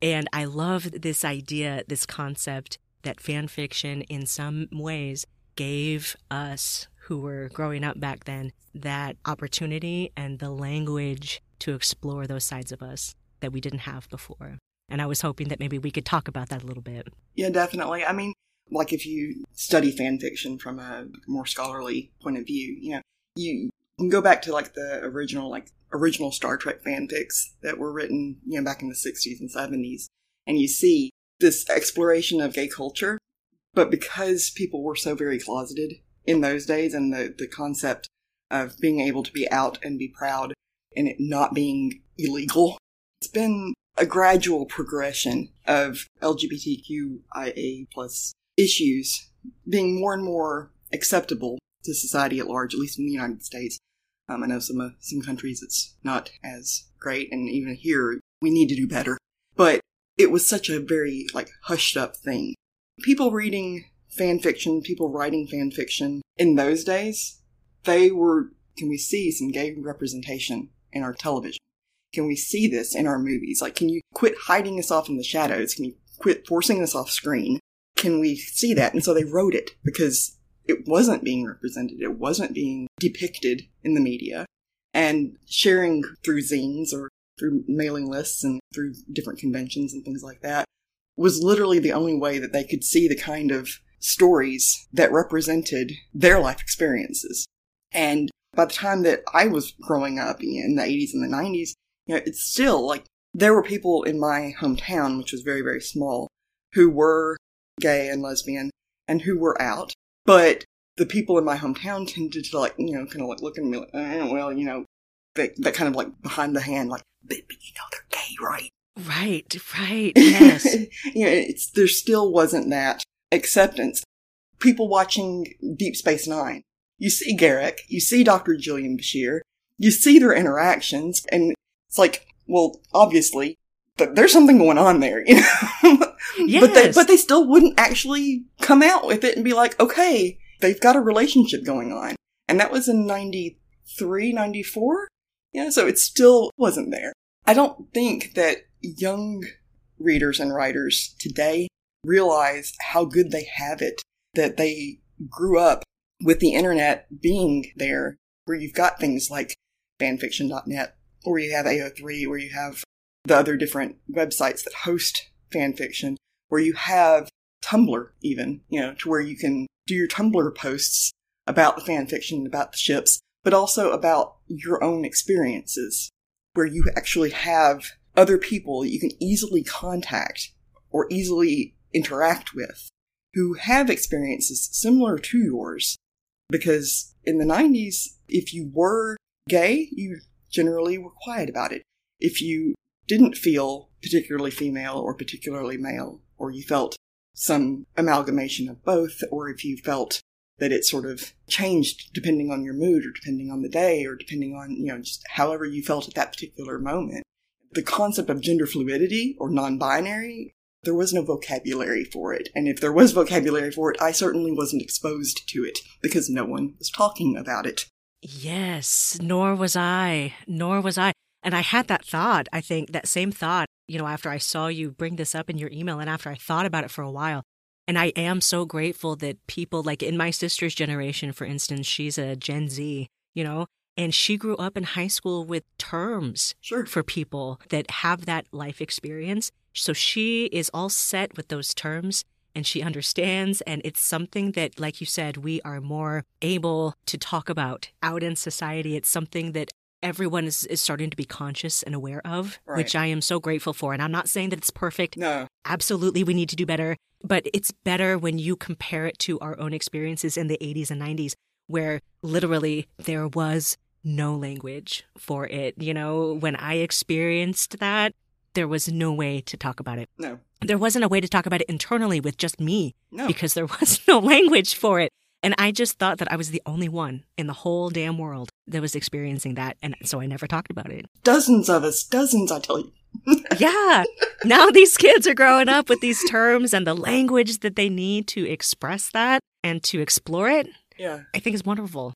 S1: And I love this idea, this concept that fan fiction in some ways gave us who were growing up back then that opportunity and the language to explore those sides of us that we didn't have before. And I was hoping that maybe we could talk about that a little bit.
S2: Yeah, definitely. I mean, like if you study fan fiction from a more scholarly point of view, you know, you can go back to like the original like original Star Trek fanfics that were written, you know, back in the 60s and 70s. And you see this exploration of gay culture. But because people were so very closeted in those days and the, the concept of being able to be out and be proud and it not being illegal, it's been a gradual progression of LGBTQIA plus issues being more and more acceptable to society at large, at least in the United States. Um, I know some uh, some countries it's not as great, and even here we need to do better. But it was such a very like hushed up thing. People reading fan fiction, people writing fan fiction in those days, they were. Can we see some gay representation in our television? Can we see this in our movies? Like, can you quit hiding us off in the shadows? Can you quit forcing us off screen? Can we see that? And so they wrote it because it wasn't being represented, it wasn't being depicted in the media. And sharing through zines or through mailing lists and through different conventions and things like that was literally the only way that they could see the kind of stories that represented their life experiences. And by the time that I was growing up in the 80s and the 90s, you know, it's still like there were people in my hometown, which was very, very small, who were gay and lesbian and who were out but the people in my hometown tended to like, you know, kind of like look at me like, eh, well, you know, that, that kind of like behind the hand, like, but, but you know, they're gay, right?
S1: Right, right, yes. <laughs>
S2: you know, it's, there still wasn't that acceptance. People watching Deep Space Nine, you see Garak, you see Dr. Julian Bashir, you see their interactions, and it's like, well, obviously, but there's something going on there, you know?
S1: yes. <laughs>
S2: But they, but they still wouldn't actually come out with it and be like, okay, they've got a relationship going on. And that was in 93, 94? Yeah, so it still wasn't there. I don't think that young readers and writers today realize how good they have it, that they grew up with the internet being there, where you've got things like fanfiction.net, or you have AO3, where you have the other different websites that host fanfiction, where you have Tumblr, even, you know, to where you can do your Tumblr posts about the fan fanfiction, about the ships, but also about your own experiences, where you actually have other people you can easily contact or easily interact with who have experiences similar to yours. Because in the 90s, if you were gay, you generally were quiet about it. If you didn't feel particularly female or particularly male, or you felt some amalgamation of both, or if you felt that it sort of changed depending on your mood or depending on the day or depending on, you know, just however you felt at that particular moment. The concept of gender fluidity or non binary, there was no vocabulary for it. And if there was vocabulary for it, I certainly wasn't exposed to it because no one was talking about it.
S1: Yes, nor was I. Nor was I. And I had that thought, I think, that same thought, you know, after I saw you bring this up in your email and after I thought about it for a while. And I am so grateful that people, like in my sister's generation, for instance, she's a Gen Z, you know, and she grew up in high school with terms
S2: sure.
S1: for people that have that life experience. So she is all set with those terms and she understands. And it's something that, like you said, we are more able to talk about out in society. It's something that everyone is, is starting to be conscious and aware of,
S2: right.
S1: which I am so grateful for. And I'm not saying that it's perfect.
S2: No.
S1: Absolutely, we need to do better. But it's better when you compare it to our own experiences in the 80s and 90s, where literally there was no language for it. You know, when I experienced that, there was no way to talk about it.
S2: No.
S1: There wasn't a way to talk about it internally with just me
S2: no.
S1: because there <laughs> was no language for it. And I just thought that I was the only one in the whole damn world that was experiencing that. And so I never talked about it.
S2: Dozens of us, dozens, I tell you. <laughs>
S1: yeah. Now these kids are growing up with these terms and the language that they need to express that and to explore it.
S2: Yeah.
S1: I think is wonderful.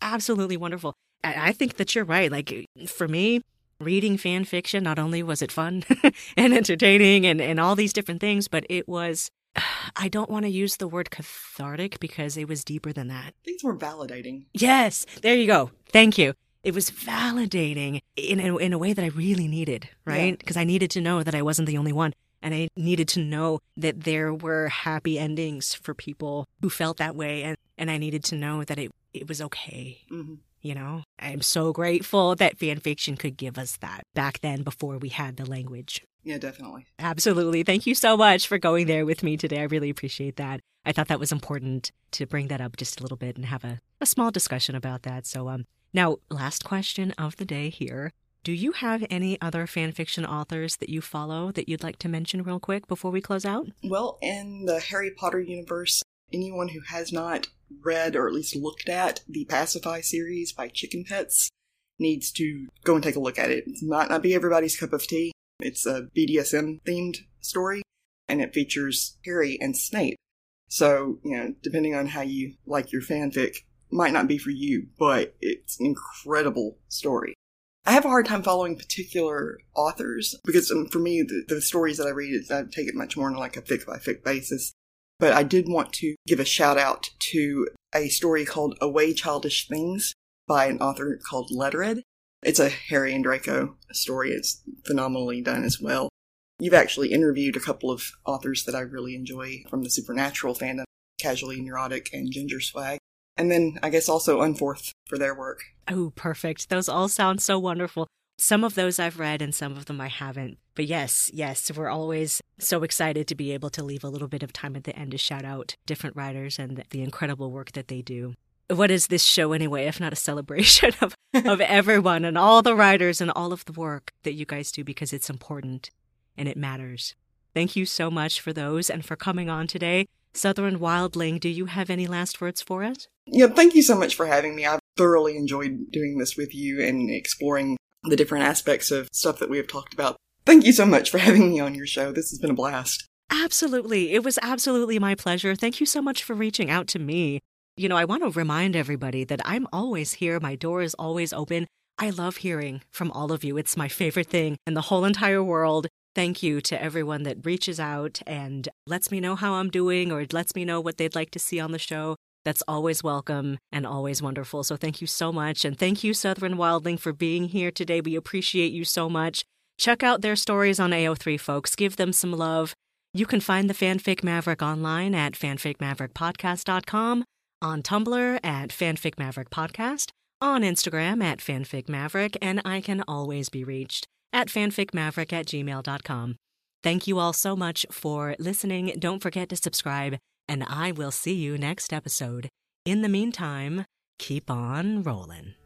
S1: Absolutely wonderful. I think that you're right. Like for me, reading fan fiction, not only was it fun <laughs> and entertaining and, and all these different things, but it was <sighs> I don't want to use the word cathartic because it was deeper than that.
S2: Things were validating.
S1: Yes, there you go. Thank you. It was validating in a, in a way that I really needed, right? Because
S2: yeah.
S1: I needed to know that I wasn't the only one. And I needed to know that there were happy endings for people who felt that way. And, and I needed to know that it, it was okay.
S2: Mm-hmm.
S1: You know, I'm so grateful that fan fiction could give us that back then before we had the language.
S2: Yeah, definitely.
S1: Absolutely. Thank you so much for going there with me today. I really appreciate that. I thought that was important to bring that up just a little bit and have a, a small discussion about that. So, um, now, last question of the day here. Do you have any other fan fiction authors that you follow that you'd like to mention real quick before we close out?
S2: Well, in the Harry Potter universe, anyone who has not read or at least looked at the Pacify series by Chicken Pets needs to go and take a look at it. It might not be everybody's cup of tea. It's a BDSM themed story, and it features Harry and Snape. So, you know, depending on how you like your fanfic, might not be for you, but it's an incredible story. I have a hard time following particular authors because um, for me, the, the, stories that I read, I take it much more on like a fic by fic basis. But I did want to give a shout out to a story called Away Childish Things by an author called Lettered. It's a Harry and Draco story. It's phenomenally done as well. You've actually interviewed a couple of authors that I really enjoy from the supernatural fandom, Casually Neurotic and Ginger Swag. And then I guess also Unforth for their work.
S1: Oh, perfect. Those all sound so wonderful. Some of those I've read and some of them I haven't. But yes, yes, we're always so excited to be able to leave a little bit of time at the end to shout out different writers and the incredible work that they do. What is this show anyway, if not a celebration of, of <laughs> everyone and all the writers and all of the work that you guys do because it's important. and it matters. Thank you so much for those and for coming on today. Southron Wildling, do you have any last words for us?
S2: Yeah, thank you so much for having me. I've thoroughly enjoyed doing this with you and exploring the different aspects of stuff that we have talked about. Thank you so much for having me on your show. This has been a blast.
S1: Absolutely. It was absolutely my pleasure. Thank you so much for reaching out to me. You know, I want to remind everybody that I'm always here. My door is always open. I love hearing from all of you. It's my favorite thing in the whole entire world. Thank you to everyone that reaches out and lets me know how I'm doing or lets me know what they'd like to see on the show. That's always welcome and always wonderful. So thank you so much. And thank you, Southron Wildling, for being here today. We appreciate you so much. Check out their stories on AO3, folks. Give them some love. You can find the Fanfic Maverick online at fanficmaverickpodcast.com, on Tumblr at Fanfic Maverick Podcast, on Instagram at Fanfic Maverick, and I can always be reached at fanficmaverick at gmail.com. Thank you all so much for listening. Don't forget to subscribe, and I will see you next episode. In the meantime, keep on rolling.